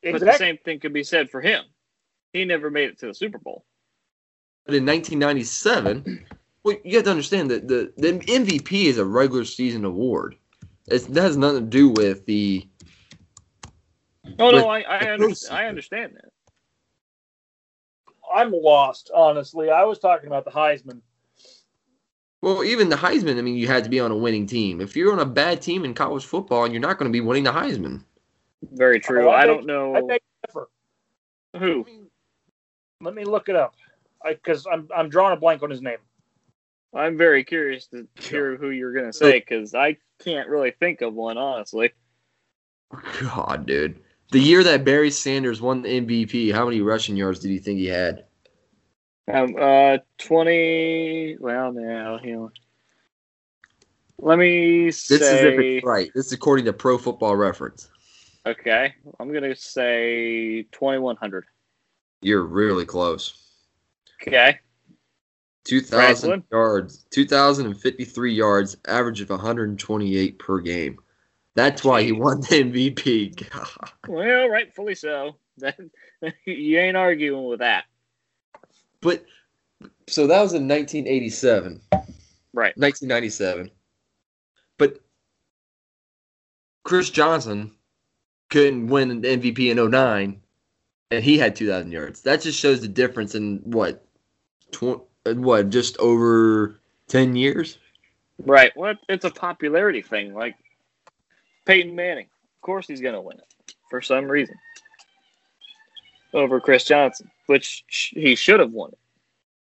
But the same thing could be said for him. He never made it to the Super Bowl. But in 1997, well, you have to understand that the, the MVP is a regular season award. It's, that has nothing to do with the Oh With no, I I, under. I understand that. I'm lost, honestly. I was talking about the Heisman. Well, even the Heisman, I mean, you had to be on a winning team. If you're on a bad team in college football, you're not going to be winning the Heisman. Very true. Oh, I I think- don't know I beg to differ. who. Let me look it up, because I'm I'm drawing a blank on his name. I'm very curious to hear who you're going to say because I can't really think of one honestly. God, dude. The year that Barry Sanders won the MVP, how many rushing yards did you think he had? Um, uh, twenty. Well, now you know. Let me say. This is if it's right. This is according to Pro Football Reference. Okay, I'm gonna say twenty-one hundred. You're really close. Okay. 2,000 Franklin? yards, 2,053 yards, average of 128 per game. That's why he won the MVP. God. Well, rightfully so. That you ain't arguing with that. But so that was in 1987, Right. 1997. But Chris Johnson couldn't win the MVP in 09, and he had 2,000 yards. That just shows the difference in what, tw- what, just over 10 years? Right. Well, it's a popularity thing. Like Peyton Manning. Of course he's going to win it for some reason over Chris Johnson, which sh- he should have won it,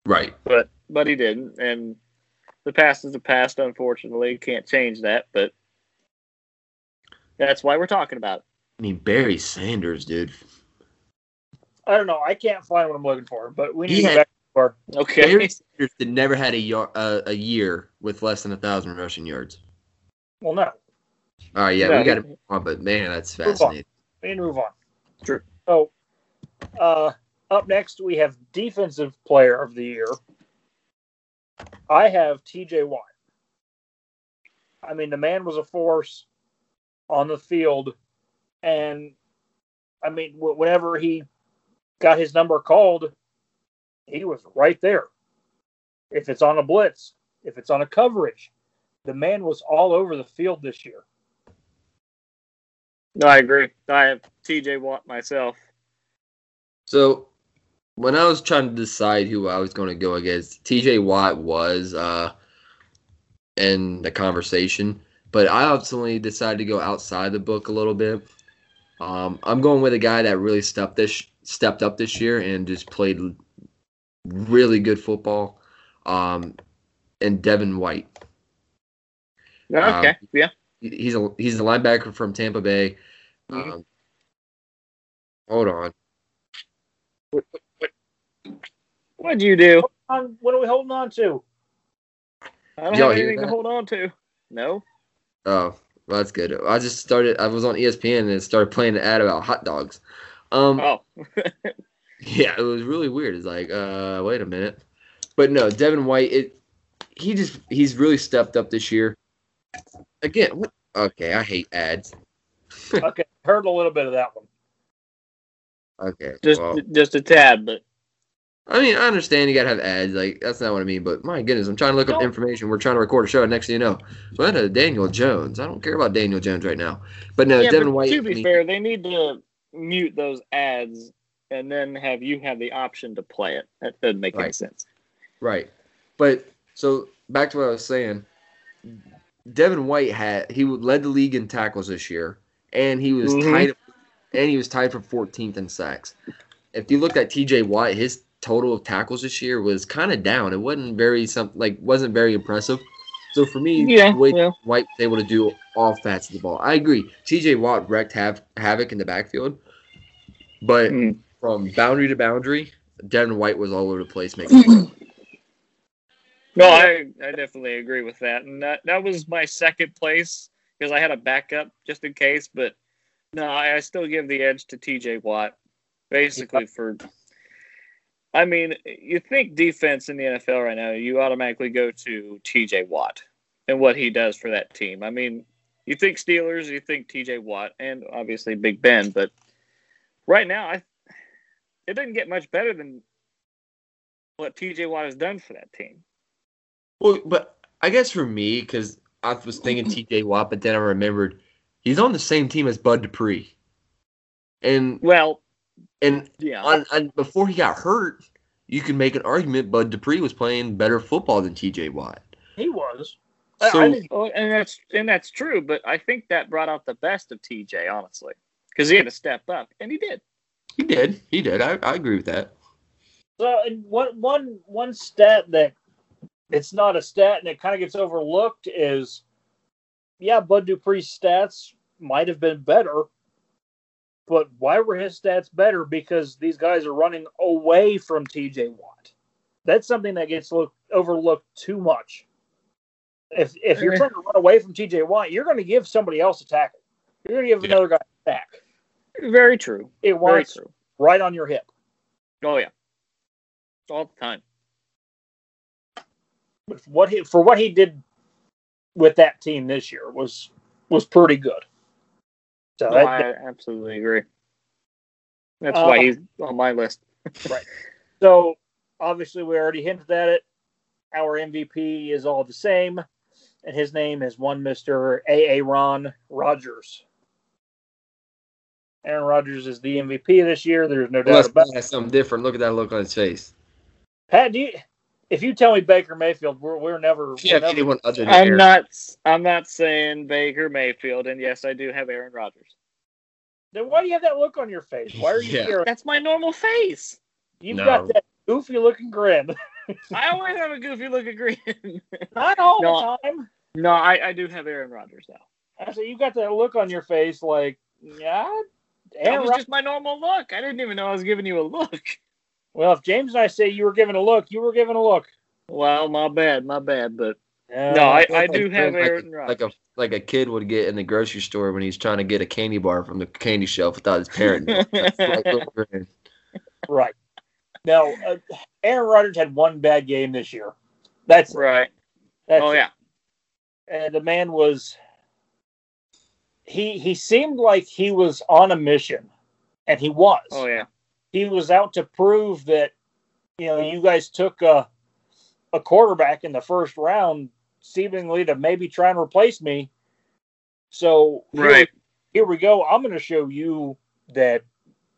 Right. but but he didn't. And the past is the past. Unfortunately, can't change that. But that's why we're talking about it. I mean, Barry Sanders, dude. I don't know. I can't find what I'm looking for, but we need He to had- back to our. Okay. Barry Sanders had never had a yar- uh, a year with less than a thousand rushing yards. Well, no, All right, yeah, No, we got to move on, but man, that's Move on. fascinating. we need to move on. True. So, uh, up next we have defensive player of the year. I have T.J. Watt. I mean, the man was a force on the field, and I mean, wh- whenever he got his number called, he was right there. If it's on a blitz, if it's on a coverage, the man was all over the field this year. No, I agree. I have T.J. Watt myself. So, when I was trying to decide who I was going to go against, TJ Watt was uh, in the conversation, but I ultimately decided to go outside the book a little bit. Um, I'm going with a guy that really stepped this stepped up this year and just played really good football, um, and Devin White. Okay. Um, yeah. He's a he's a linebacker from Tampa Bay. Mhm. Um, hold on. What'd you do? On, what are we holding on to? I don't Y'all have anything to hold on to. No. Oh, well, that's good. I just started. I was on ESPN and it started playing an ad about hot dogs. Um, Oh. yeah, it was really weird. It's like, uh, wait a minute. But no, Devin White. It he just he's really stepped up this year. Again, what? Okay, I hate ads. Okay, heard a little bit of that one. Okay, Just well, just a tad, but I mean, I understand you gotta have ads. Like that's not what I mean. But my goodness, I'm trying to look up information. We're trying to record a show. and Next thing you know, so I had a Daniel Jones. I don't care about Daniel Jones right now. But no, yeah, Devin but White. to I be mean, fair, they need to mute those ads and then have you have the option to play it. That doesn't make any sense. Right. But so back to what I was saying. Devin White had he led the league in tackles this year, and he was Mhm. tied and he was tied for 14th in sacks. If you looked at T.J. Watt, his total of tackles this year was kind of down. It wasn't very some like wasn't very impressive. So for me, Yeah, the way yeah. White was able to do all facets of the ball, I agree. T.J. Watt wrecked hav- havoc in the backfield, but Mm. From boundary to boundary, Devin White was all over the place making. Mm-hmm. No, I, I definitely agree with that. And that, that was my second place because I had a backup just in case. But no, I, I still give the edge to TJ Watt basically for. I mean, you think defense in the NFL right now, you automatically go to TJ Watt and what he does for that team. I mean, you think Steelers, you think TJ Watt, and obviously Big Ben. But right now, I it doesn't get much better than what TJ Watt has done for that team. Well, but I guess for me, because I was thinking T.J. Watt, but then I remembered he's on the same team as Bud Dupree, and Well, and yeah. on, on before he got hurt, you can make an argument Bud Dupree was playing better football than T.J. Watt. He was. So I think Oh, and that's and that's true, but I think that brought out the best of TJ, honestly, because he had to step up, and he did. He did, he did. I, I agree with that. So, and one one one stat that it's not a stat and it kind of gets overlooked is, yeah, Bud Dupree's stats might have been better, but why were his stats better? Because these guys are running away from T.J. Watt. That's something that gets look, overlooked too much. If if you're trying to run away from T.J. Watt, you're going to give somebody else a tackle. You're going to give Yeah. another guy a sack. Very true. It Very wants true. right on your hip. Oh yeah, all the time. But what he for what he did with that team this year was was pretty good. So No, that, I absolutely agree. That's Uh, why he's on my list. Right. So obviously we already hinted at it. Our MVP is all the same, and his name is one Mister A. A. Ron Rodgers. Aaron Rodgers is the MVP this year. There's no doubt Unless about it. has something different. Look at that look on his face. Pat, do you, if you tell me Baker Mayfield, we're, we're never. If you have we're never anyone other than I'm Aaron- not. I'm not saying Baker Mayfield, and yes, I do have Aaron Rodgers. then why do you have that look on your face? Why are you Yeah. here? That's my normal face. You've No. got that goofy looking grin. I always have a goofy looking grin. green. Not all No. the time. no, I, I do have Aaron Rodgers now. I said you got that look on your face, like yeah. That was Rod- just my normal look. I didn't even know I was giving you a look. well, if James and I say you were given a look, you were given a look. Well, my bad, my bad. But Uh, no, I, I Like- do have like- Aaron Rodgers. like a like a kid would get in the grocery store when he's trying to get a candy bar from the candy shelf without his parent. knowing. That's like little grin. right. Now, uh, Aaron Rodgers had one bad game this year. That's right. that's Oh yeah. and the man was he he seemed like he was on a mission, and he was. Oh yeah. he was out to prove that you know you guys took a a quarterback in the first round seemingly to maybe try and replace me so here, Right. here we go i'm going to show you that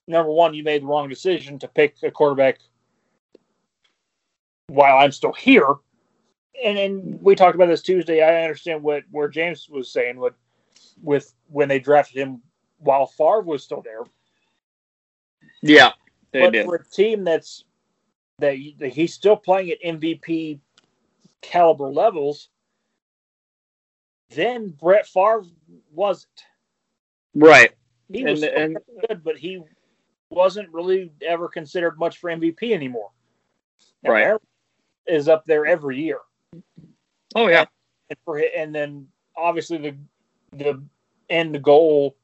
number one you made the wrong decision to pick a quarterback while i'm still here and and we talked about this tuesday i understand what where james was saying what with when they drafted him while Favre was still there Yeah. They but did. for a team that's that, he's still playing at MVP caliber levels, then Brett Favre wasn't. Right. He And- was still and- good, but he wasn't really ever considered much for MVP anymore. Now, Right. Aaron is up there every year, Oh yeah. and for and then obviously the the end goal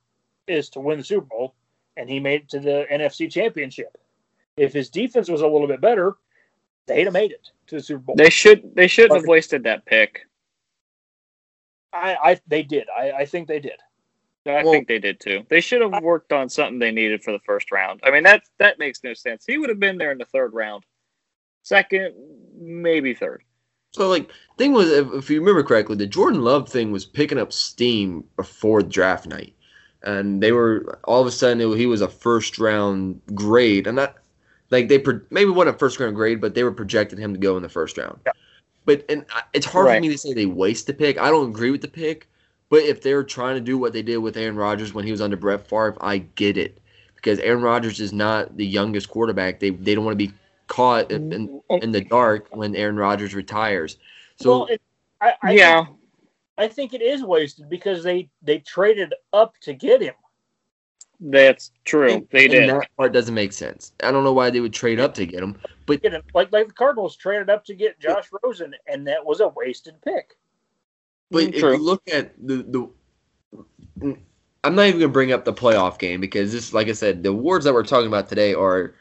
is to win the Super Bowl, and he made it to the NFC Championship. If his defense was a little bit better, they'd have made it to the Super Bowl. They should. They shouldn't have wasted that pick. I, I they did. I, I think they did. I Well- think they did too. They should have worked on something they needed for the first round. I mean that that makes no sense. He would have been there in the third round second, maybe third. So like thing was, if, if you remember correctly, the Jordan Love thing was picking up steam before draft night, and they were all of a sudden it, he was a first round grade, and that like they pro- maybe wasn't a first round grade, but they were projecting him to go in the first round. Yeah. But and I- it's hard Right. for me to say they waste the pick. I don't agree with the pick, but if they were trying to do what they did with Aaron Rodgers when he was under Brett Favre, I get it because Aaron Rodgers is not the youngest quarterback. They they don't want to be caught in, in, in the dark when Aaron Rodgers retires. So well, it, I, I yeah, think, I think it is wasted because they they traded up to get him. that's true. and- they and did. that part doesn't make sense. I don't know why they would trade up to get him, but Get him like like the Cardinals traded up to get Josh Rosen, and that was a wasted pick. But Mm, if you look at the the, I'm not even gonna bring up the playoff game because this, like I said, the awards that we're talking about today are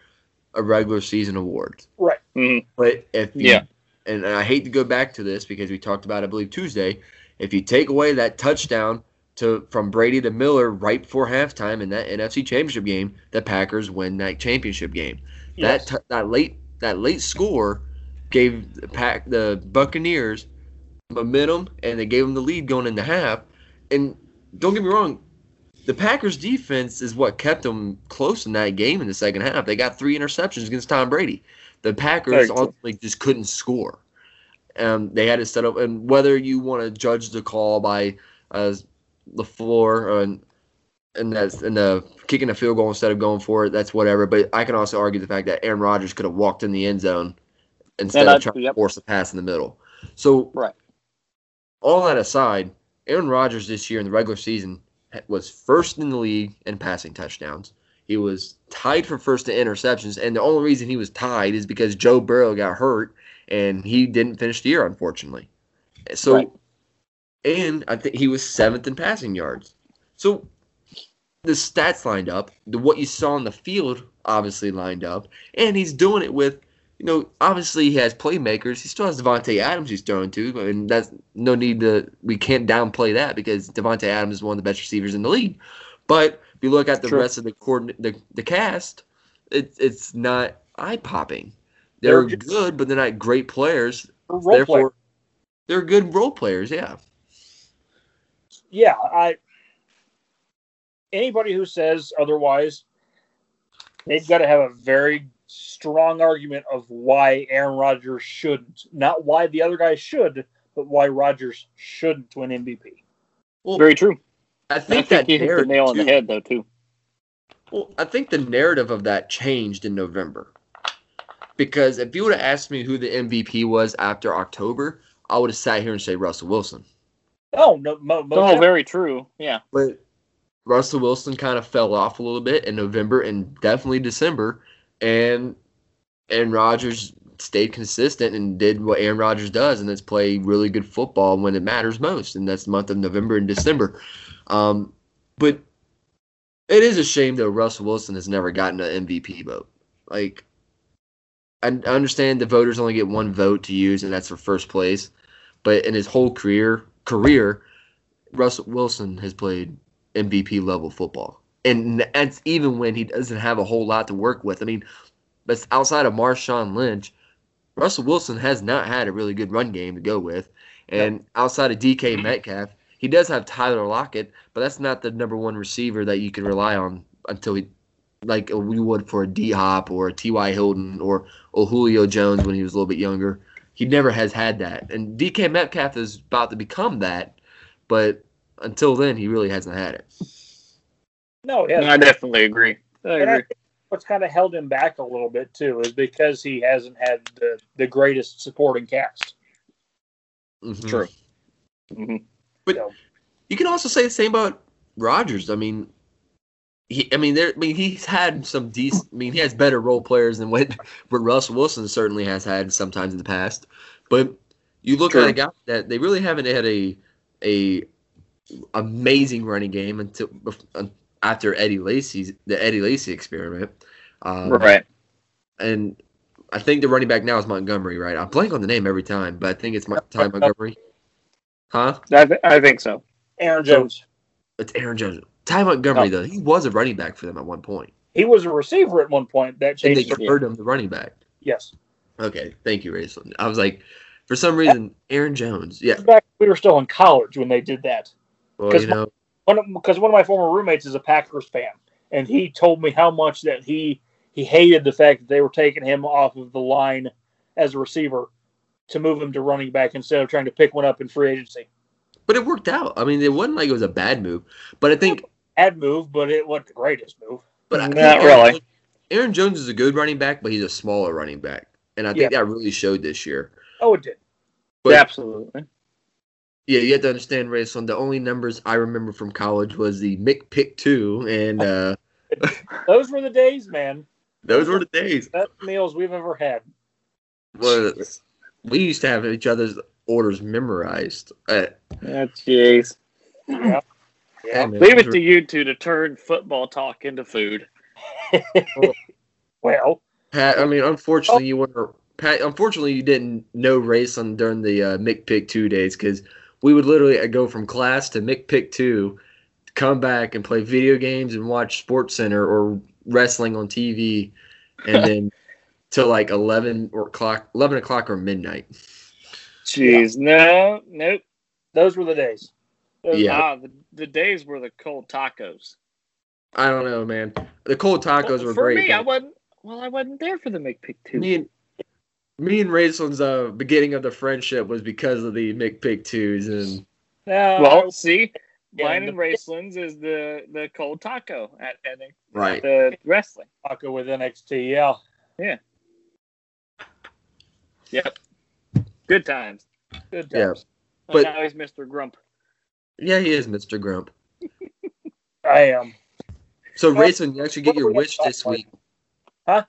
a regular season awards. Right. Mhm. But if you, Yeah. and I hate to go back to this because we talked about, I believe Tuesday, if you take away that touchdown to from Brady to Miller right before halftime in that NFC Championship game, the Packers win that championship game. Yes. That t- that late that late score gave the pack the Buccaneers momentum and they gave them the lead going into half. And don't get me wrong, the Packers defense is what kept them close in that game in the second half. They got three interceptions against Tom Brady. The Packers ultimately just couldn't score. Um, they had to set up, and whether you want to judge the call by uh, floor and and that's and the kicking a field goal instead of going for it, that's whatever. But I can also argue the fact that Aaron Rodgers could have walked in the end zone instead of trying to force a pass in the middle. So, Right. all that aside, Aaron Rodgers this year in the regular season was first in the league in passing touchdowns. He was tied for first in interceptions, and the only reason he was tied is because Joe Burrow got hurt and he didn't finish the year, unfortunately. So, Right. and I think he was seventh in passing yards. So, the stats lined up. The what you saw on the field obviously lined up, and he's doing it with, you know, obviously he has playmakers. He still has Davante Adams he's throwing to, and that's no need to. We can't downplay that because Davante Adams is one of the best receivers in the league. But if you look at the True. rest of the coordin- the the cast, it's it's not eye popping. They're, They're just- good, but they're not great players. Play. Therefore, they're good role players. Yeah. yeah, I anybody who says otherwise, they've got to have a very strong argument of why Aaron Rodgers shouldn't. Not why the other guy should, but why Rodgers shouldn't win MVP. Well, Very true. I I think, think that you hit the narrative nail on the head, though, too. Well, I think the narrative of that changed in November. Because if you would have asked me who the MVP was after October, I would have sat here and say Russell Wilson. Oh no, mo, mo, Oh, very true. Yeah. But Russell Wilson kind of fell off a little bit in November and definitely December. And Aaron Rodgers stayed consistent and did what Aaron Rodgers does, and that's play really good football when it matters most, and that's the month of November and December. Um, but it is a shame that Russell Wilson has never gotten an MVP vote. Like, I understand the voters only get one vote to use, and that's for first place. But in his whole career, career, Russell Wilson has played MVP level football, and that's even when he doesn't have a whole lot to work with. I mean, but outside of Marshawn Lynch, Russell Wilson has not had a really good run game to go with, and outside of DK Metcalf, he does have Tyler Lockett, but that's not the number one receiver that you can rely on until he, like we would for a D Hop or a T.Y. Hilton or or Julio Jones when he was a little bit younger. He never has had that, and DK Metcalf is about to become that, but until then, he really hasn't had it. no, yeah. I definitely agree. I agree. Think what's kind of held him back a little bit too is because he hasn't had the, the greatest supporting cast. Mhm. True. hmm But You can also say the same about Rodgers. I mean, he, I mean, there, I mean, he's had some decent. I mean, he has better role players than what, what Russell Wilson certainly has had sometimes in the past. But you look True. at a guy that they really haven't had a a amazing running game until bef- after Eddie Lacy's the Eddie Lacy experiment. Um, right. And I think the running back now is Montgomery, right? I blank on the name every time, but I think it's Mon- Ty Montgomery. Huh? I, th- I think so. Aaron Jones. It's Aaron Jones. Ty Montgomery, Oh. though, he was a running back for them at one point. He was a receiver at one point. That And they changed. converted him to running back. Yes. Okay, thank you, Rayson. I was like, for some reason, Aaron Jones. Yeah. Back we were still in college when they did that. Well, 'Cause you know, One because one of my former roommates is a Packers fan, and he told me how much that he he hated the fact that they were taking him off of the line as a receiver to move him to running back instead of trying to pick one up in free agency. but it worked out. I mean, it wasn't like it was a bad move. But I think, Had move, but it wasn't the greatest move. but I Not Aaron- really. Aaron Jones is a good running back, but he's a smaller running back, and I think that really showed this year. Oh, it did. But- Absolutely. Yeah, you have to understand, Rayson. The only numbers I remember from college was the McPick two, and uh, Those were the days, man. those were the days. Best meals we've ever had. Well, we used to have each other's orders memorized. Uh, Oh, jeez. Yeah. yeah, man, Leave those it to you two to turn football talk into food. Well, Pat, I mean, unfortunately, you were Pat. Unfortunately, you didn't know Rayson during the uh, McPick two days because we would literally uh, go from class to McPick two, come back and play video games and watch Sports Center or wrestling on TV, and then till like eleven or o'clock, eleven o'clock or midnight. Jeez, no, nope. those were the days. Those- Yeah. ah, the, the days were the cold tacos. I don't know, man. The cold tacos Well, were for great. me, I wasn't. Well, I wasn't there for the McPick two. me and me and Raceland's uh, beginning of the friendship was because of the McPick twos, and Now, well, see, Yeah, mine the- and Raceland's is the the cold taco at, at, at right. the wrestling. Taco with NXT, yeah. Yeah. Yep, good times. Good Yeah. times. But But- now he's Mr. Grump. Yeah, he is Mr. Grump. I am. So, Well, Rayson, you actually get your wish this week. Huh?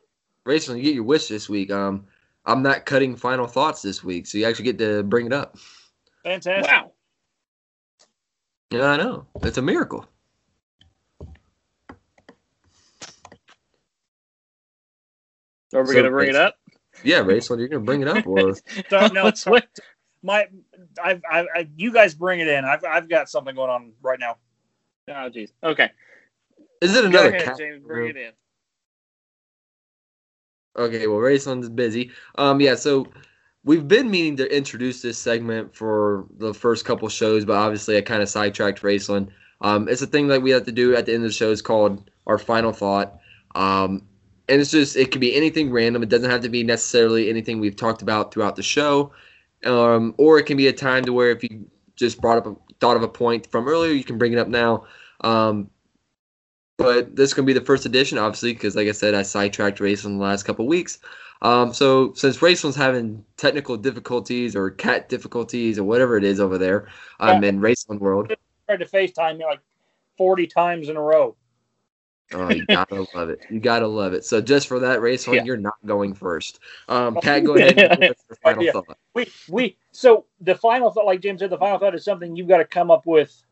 Rayson, you get your wish this week. Um, I'm not cutting final thoughts this week, so you actually get to bring it up. Fantastic. Wow. Yeah, I know. It's a miracle. Are we So gonna bring it up? Yeah, Rayson, you're gonna bring it up, or So, no, Let's my, I've, I, I, you guys bring it in. I've, I've got something going on right now. Oh, jeez. Okay. is it Go another? ahead, cat- James. Bring it in. Okay, well, Rayson's busy. Um, yeah, so we've been meaning to introduce this segment for the first couple shows, but obviously I kind of sidetracked Rayson. Um, it's a thing that we have to do at the end of the show. It's called our final thought. Um, and it's just it can be anything random. It doesn't have to be necessarily anything we've talked about throughout the show, um, or it can be a time to where if you just brought up a thought of a point from earlier, you can bring it up now. Um, but this is going to be the first edition, obviously, because like I said, I sidetracked Rayson the last couple weeks. Um, so since Rayson's having technical difficulties or cat difficulties or whatever it is over there um, in Rayson world, Tried to FaceTime me like 40 times in a row. oh, you gotta love it. You gotta love it. So just for that, Rayson, Yeah. you're not going first. Um, Pat, go ahead and give us your final Yeah. thought. We, we, so the final thought, like Jim said, the final thought is something you've got to come up with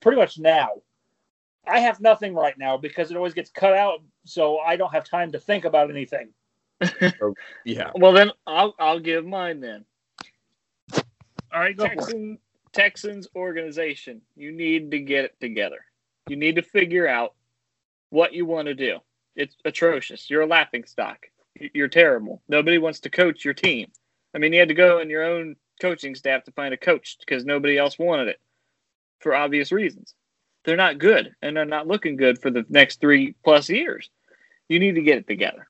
pretty much now. I have nothing right now because it always gets cut out, so I don't have time to think about anything. Oh, yeah. Well, then I'll I'll give mine then. All right, go for it. Texan, Texans organization, you need to get it together. You need to figure out what you want to do. It's atrocious. You're a laughing stock. You're terrible. Nobody wants to coach your team. I mean, you had to go in your own coaching staff to find a coach because nobody else wanted it for obvious reasons. They're not good and they're not looking good for the next three plus years. You need to get it together.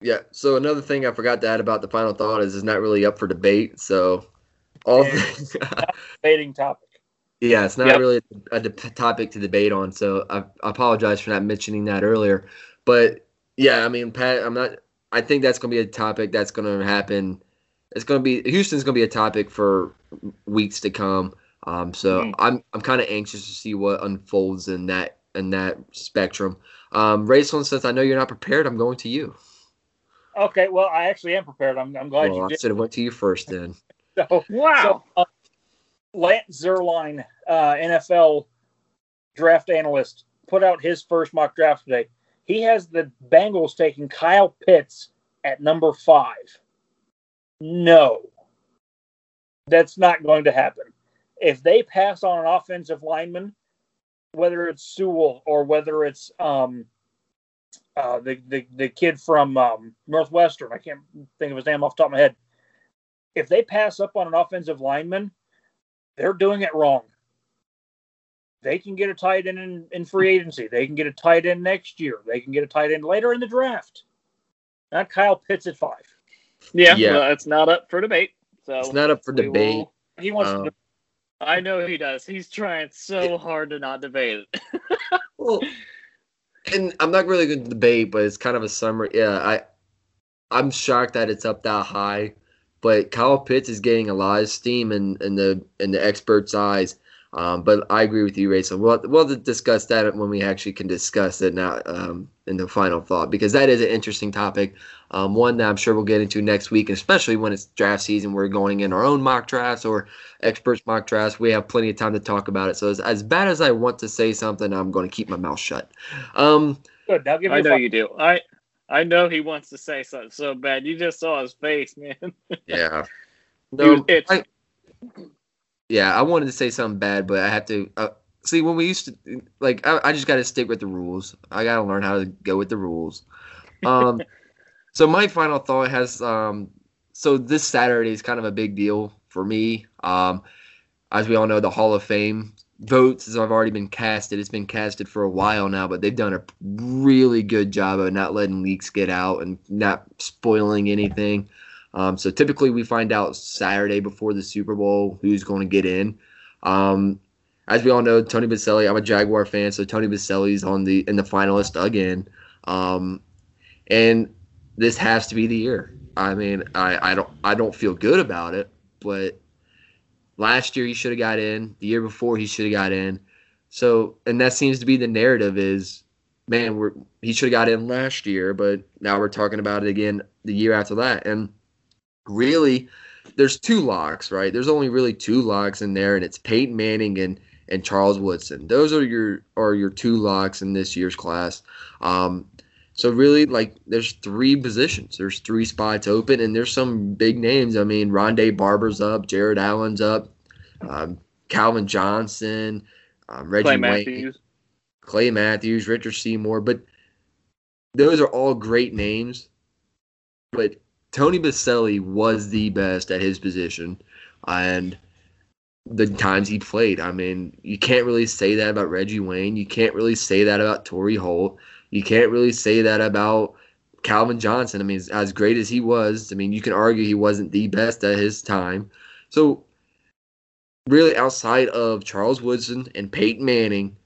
Yeah. So another thing I forgot to add about the final thought is it's not really up for debate. So all Yeah. Debating topic. Yeah, it's not Yep. really a, de- topic to debate on, so I, I apologize for not mentioning that earlier. But yeah, I mean, Pat, I'm not. I think that's going to be a topic that's going to happen. It's going to be Houston's going to be a topic for weeks to come. Um, so Mhm. I'm I'm kind of anxious to see what unfolds in that in that spectrum. Um, Rayson, since I know you're not prepared, I'm going to you. Okay, well, I actually am prepared. I'm, I'm glad well, I you did. should have went to you first then. So, Wow. So, uh, Lance Zierlein, uh, NFL draft analyst, put out his first mock draft today. He has the Bengals taking Kyle Pitts at number five. No, that's not going to happen. If they pass on an offensive lineman, whether it's Sewell or whether it's um, uh, the, the the kid from um, Northwestern. I can't think of his name off the top of my head. If they pass up on an offensive lineman, they're doing it wrong. They can get a tight end in, in free agency. They can get a tight end next year. They can get a tight end later in the draft. Not Kyle Pitts at five. Yeah, Yeah. well, it's not up for debate. So It's not up for debate. will- He wants Um, to. I know he does. He's trying so hard to not debate it. Well, and I'm not really going to debate, but it's kind of a summary. Yeah, I, I'm shocked that it's up that high, but Kyle Pitts is getting a lot of steam in, in the in the experts' eyes. Um, but I agree with you, Rachel. We'll we'll discuss that when we actually can discuss it now um, in the final thought because that is an interesting topic. Um, one that I'm sure we'll get into next week, especially when it's draft season. We're going in our own mock drafts or experts mock drafts. We have plenty of time to talk about it. So as, as bad as I want to say something, I'm going to keep my mouth shut. Um, Good. Now give me I a know five. you do. I I know he wants to say something so bad. You just saw his face, man. yeah. He was itching. I- yeah, I wanted to say something bad, but I have to. Uh, see, when we used to, like, I, I just got to stick with the rules. I got to learn how to go with the rules. Um, so my final thought has, um, so this Saturday is kind of a big deal for me. Um, as we all know, the Hall of Fame votes have already been casted. It's been casted for a while now, but they've done a really good job of not letting leaks get out and not spoiling anything. Um, so typically we find out Saturday before the Super Bowl who's going to get in. Um, as we all know, Tony Boselli. I'm a Jaguar fan, so Tony Boselli's on the in the finalist again. Um, and this has to be the year. I mean, I, I don't I don't feel good about it, but last year he should have got in. The year before he should have got in. So, and that seems to be the narrative is, man, we're he should have got in last year, but now we're talking about it again the year after that. And really, there's two locks, right? There's only really two locks in there, and it's Peyton Manning and and Charles Woodson. Those are your are your two locks in this year's class. Um, so really, like, there's three positions. There's three spots open, and there's some big names. I mean, Rondé Barber's up, Jared Allen's up, um, Calvin Johnson, um, Reggie Clay Wayne, Matthews. Clay Matthews, Richard Seymour, but those are all great names. But Tony Boselli was the best at his position, and the times he played. I mean, you can't really say that about Reggie Wayne. You can't really say that about Torry Holt. You can't really say that about Calvin Johnson. I mean, as- great as he was, I mean, you can argue he wasn't the best at his time. So, really, outside of Charles Woodson and Peyton Manning,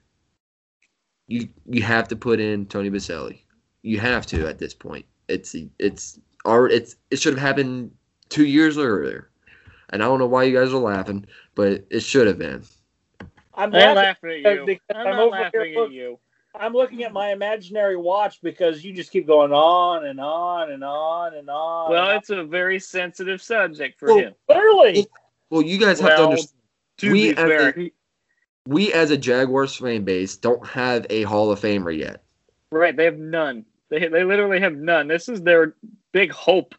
you you have to put in Tony Boselli. You have to at this point. It's it's it's it should have happened two years earlier, and I don't know why you guys are laughing, but it should have been. I'm I'm laughing. laughing at you. I'm I'm not over here laughing look- at you. I'm looking at my imaginary watch because you just keep going on and on and on and on. Well, and it's a very sensitive subject for Well, him. clearly. Well, you guys have to understand. To we be as fair, a- he- We as a Jaguars fan base don't have a Hall of Famer yet. right? They have none. They they literally have none. This is their big hope.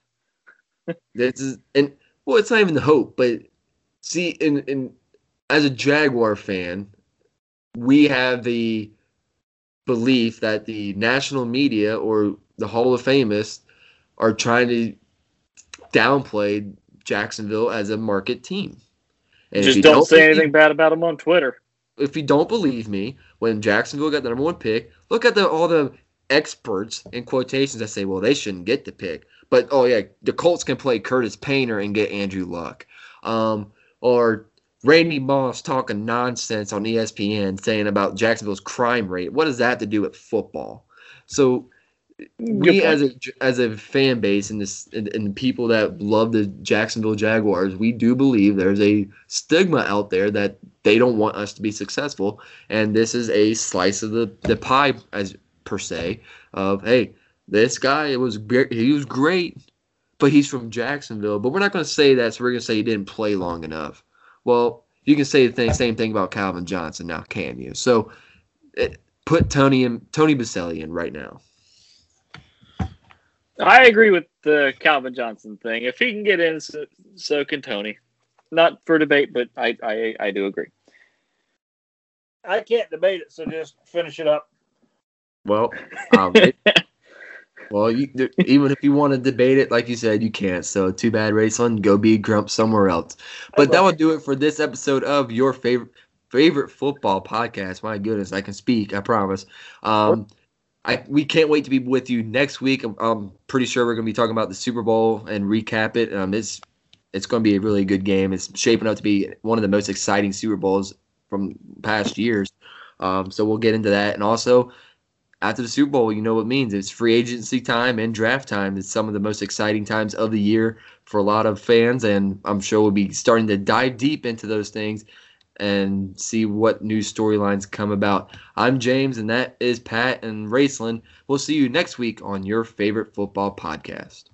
This is and well, it's not even the hope, but see, in in as a Jaguar fan, we have the belief that the national media or the Hall of Famous are trying to downplay Jacksonville as a market team. And Just you don't, say anything bad about them on Twitter. if you don't believe me, when Jacksonville got the number one pick, look at the all the experts in quotations that say, well, they shouldn't get the pick. But oh yeah, the Colts can play Curtis Painter and get Andrew Luck. Um, or Randy Moss talking nonsense on ESPN saying about Jacksonville's crime rate. What does that have to do with football? So we as a as a fan base and this and, and people that love the Jacksonville Jaguars, we do believe there's a stigma out there that they don't want us to be successful, and this is a slice of the the pie as per se of hey, this guy was he was great, but he's from Jacksonville. But we're not going to say that, so we're going to say he didn't play long enough. Well, you can say the thing, same thing about Calvin Johnson now, can you? So it, put Tony in, Tony Boselli in right now. I agree with the Calvin Johnson thing. If he can get in, so, so can Tony. Not for debate, but I, I, I do agree. I can't debate it, so just finish it up. Well, um, Well, you, even if you want to debate it, like you said, you can't. So too bad, Raceland. Go be grump somewhere else. But that will do it for this episode of your favorite favorite football podcast. My goodness, I can speak. I promise. Um, I we can't wait to be with you next week. I'm, I'm pretty sure we're going to be talking about the Super Bowl and recap it. Um, it's it's going to be a really good game. It's shaping up to be one of the most exciting Super Bowls from past years. Um, so we'll get into that, and also after the Super Bowl, you know what it means. It's free agency time and draft time. It's some of the most exciting times of the year for a lot of fans, and I'm sure we'll be starting to dive deep into those things and see what new storylines come about. I'm James, and that is Pat and Rayson. We'll see you next week on your favorite football podcast.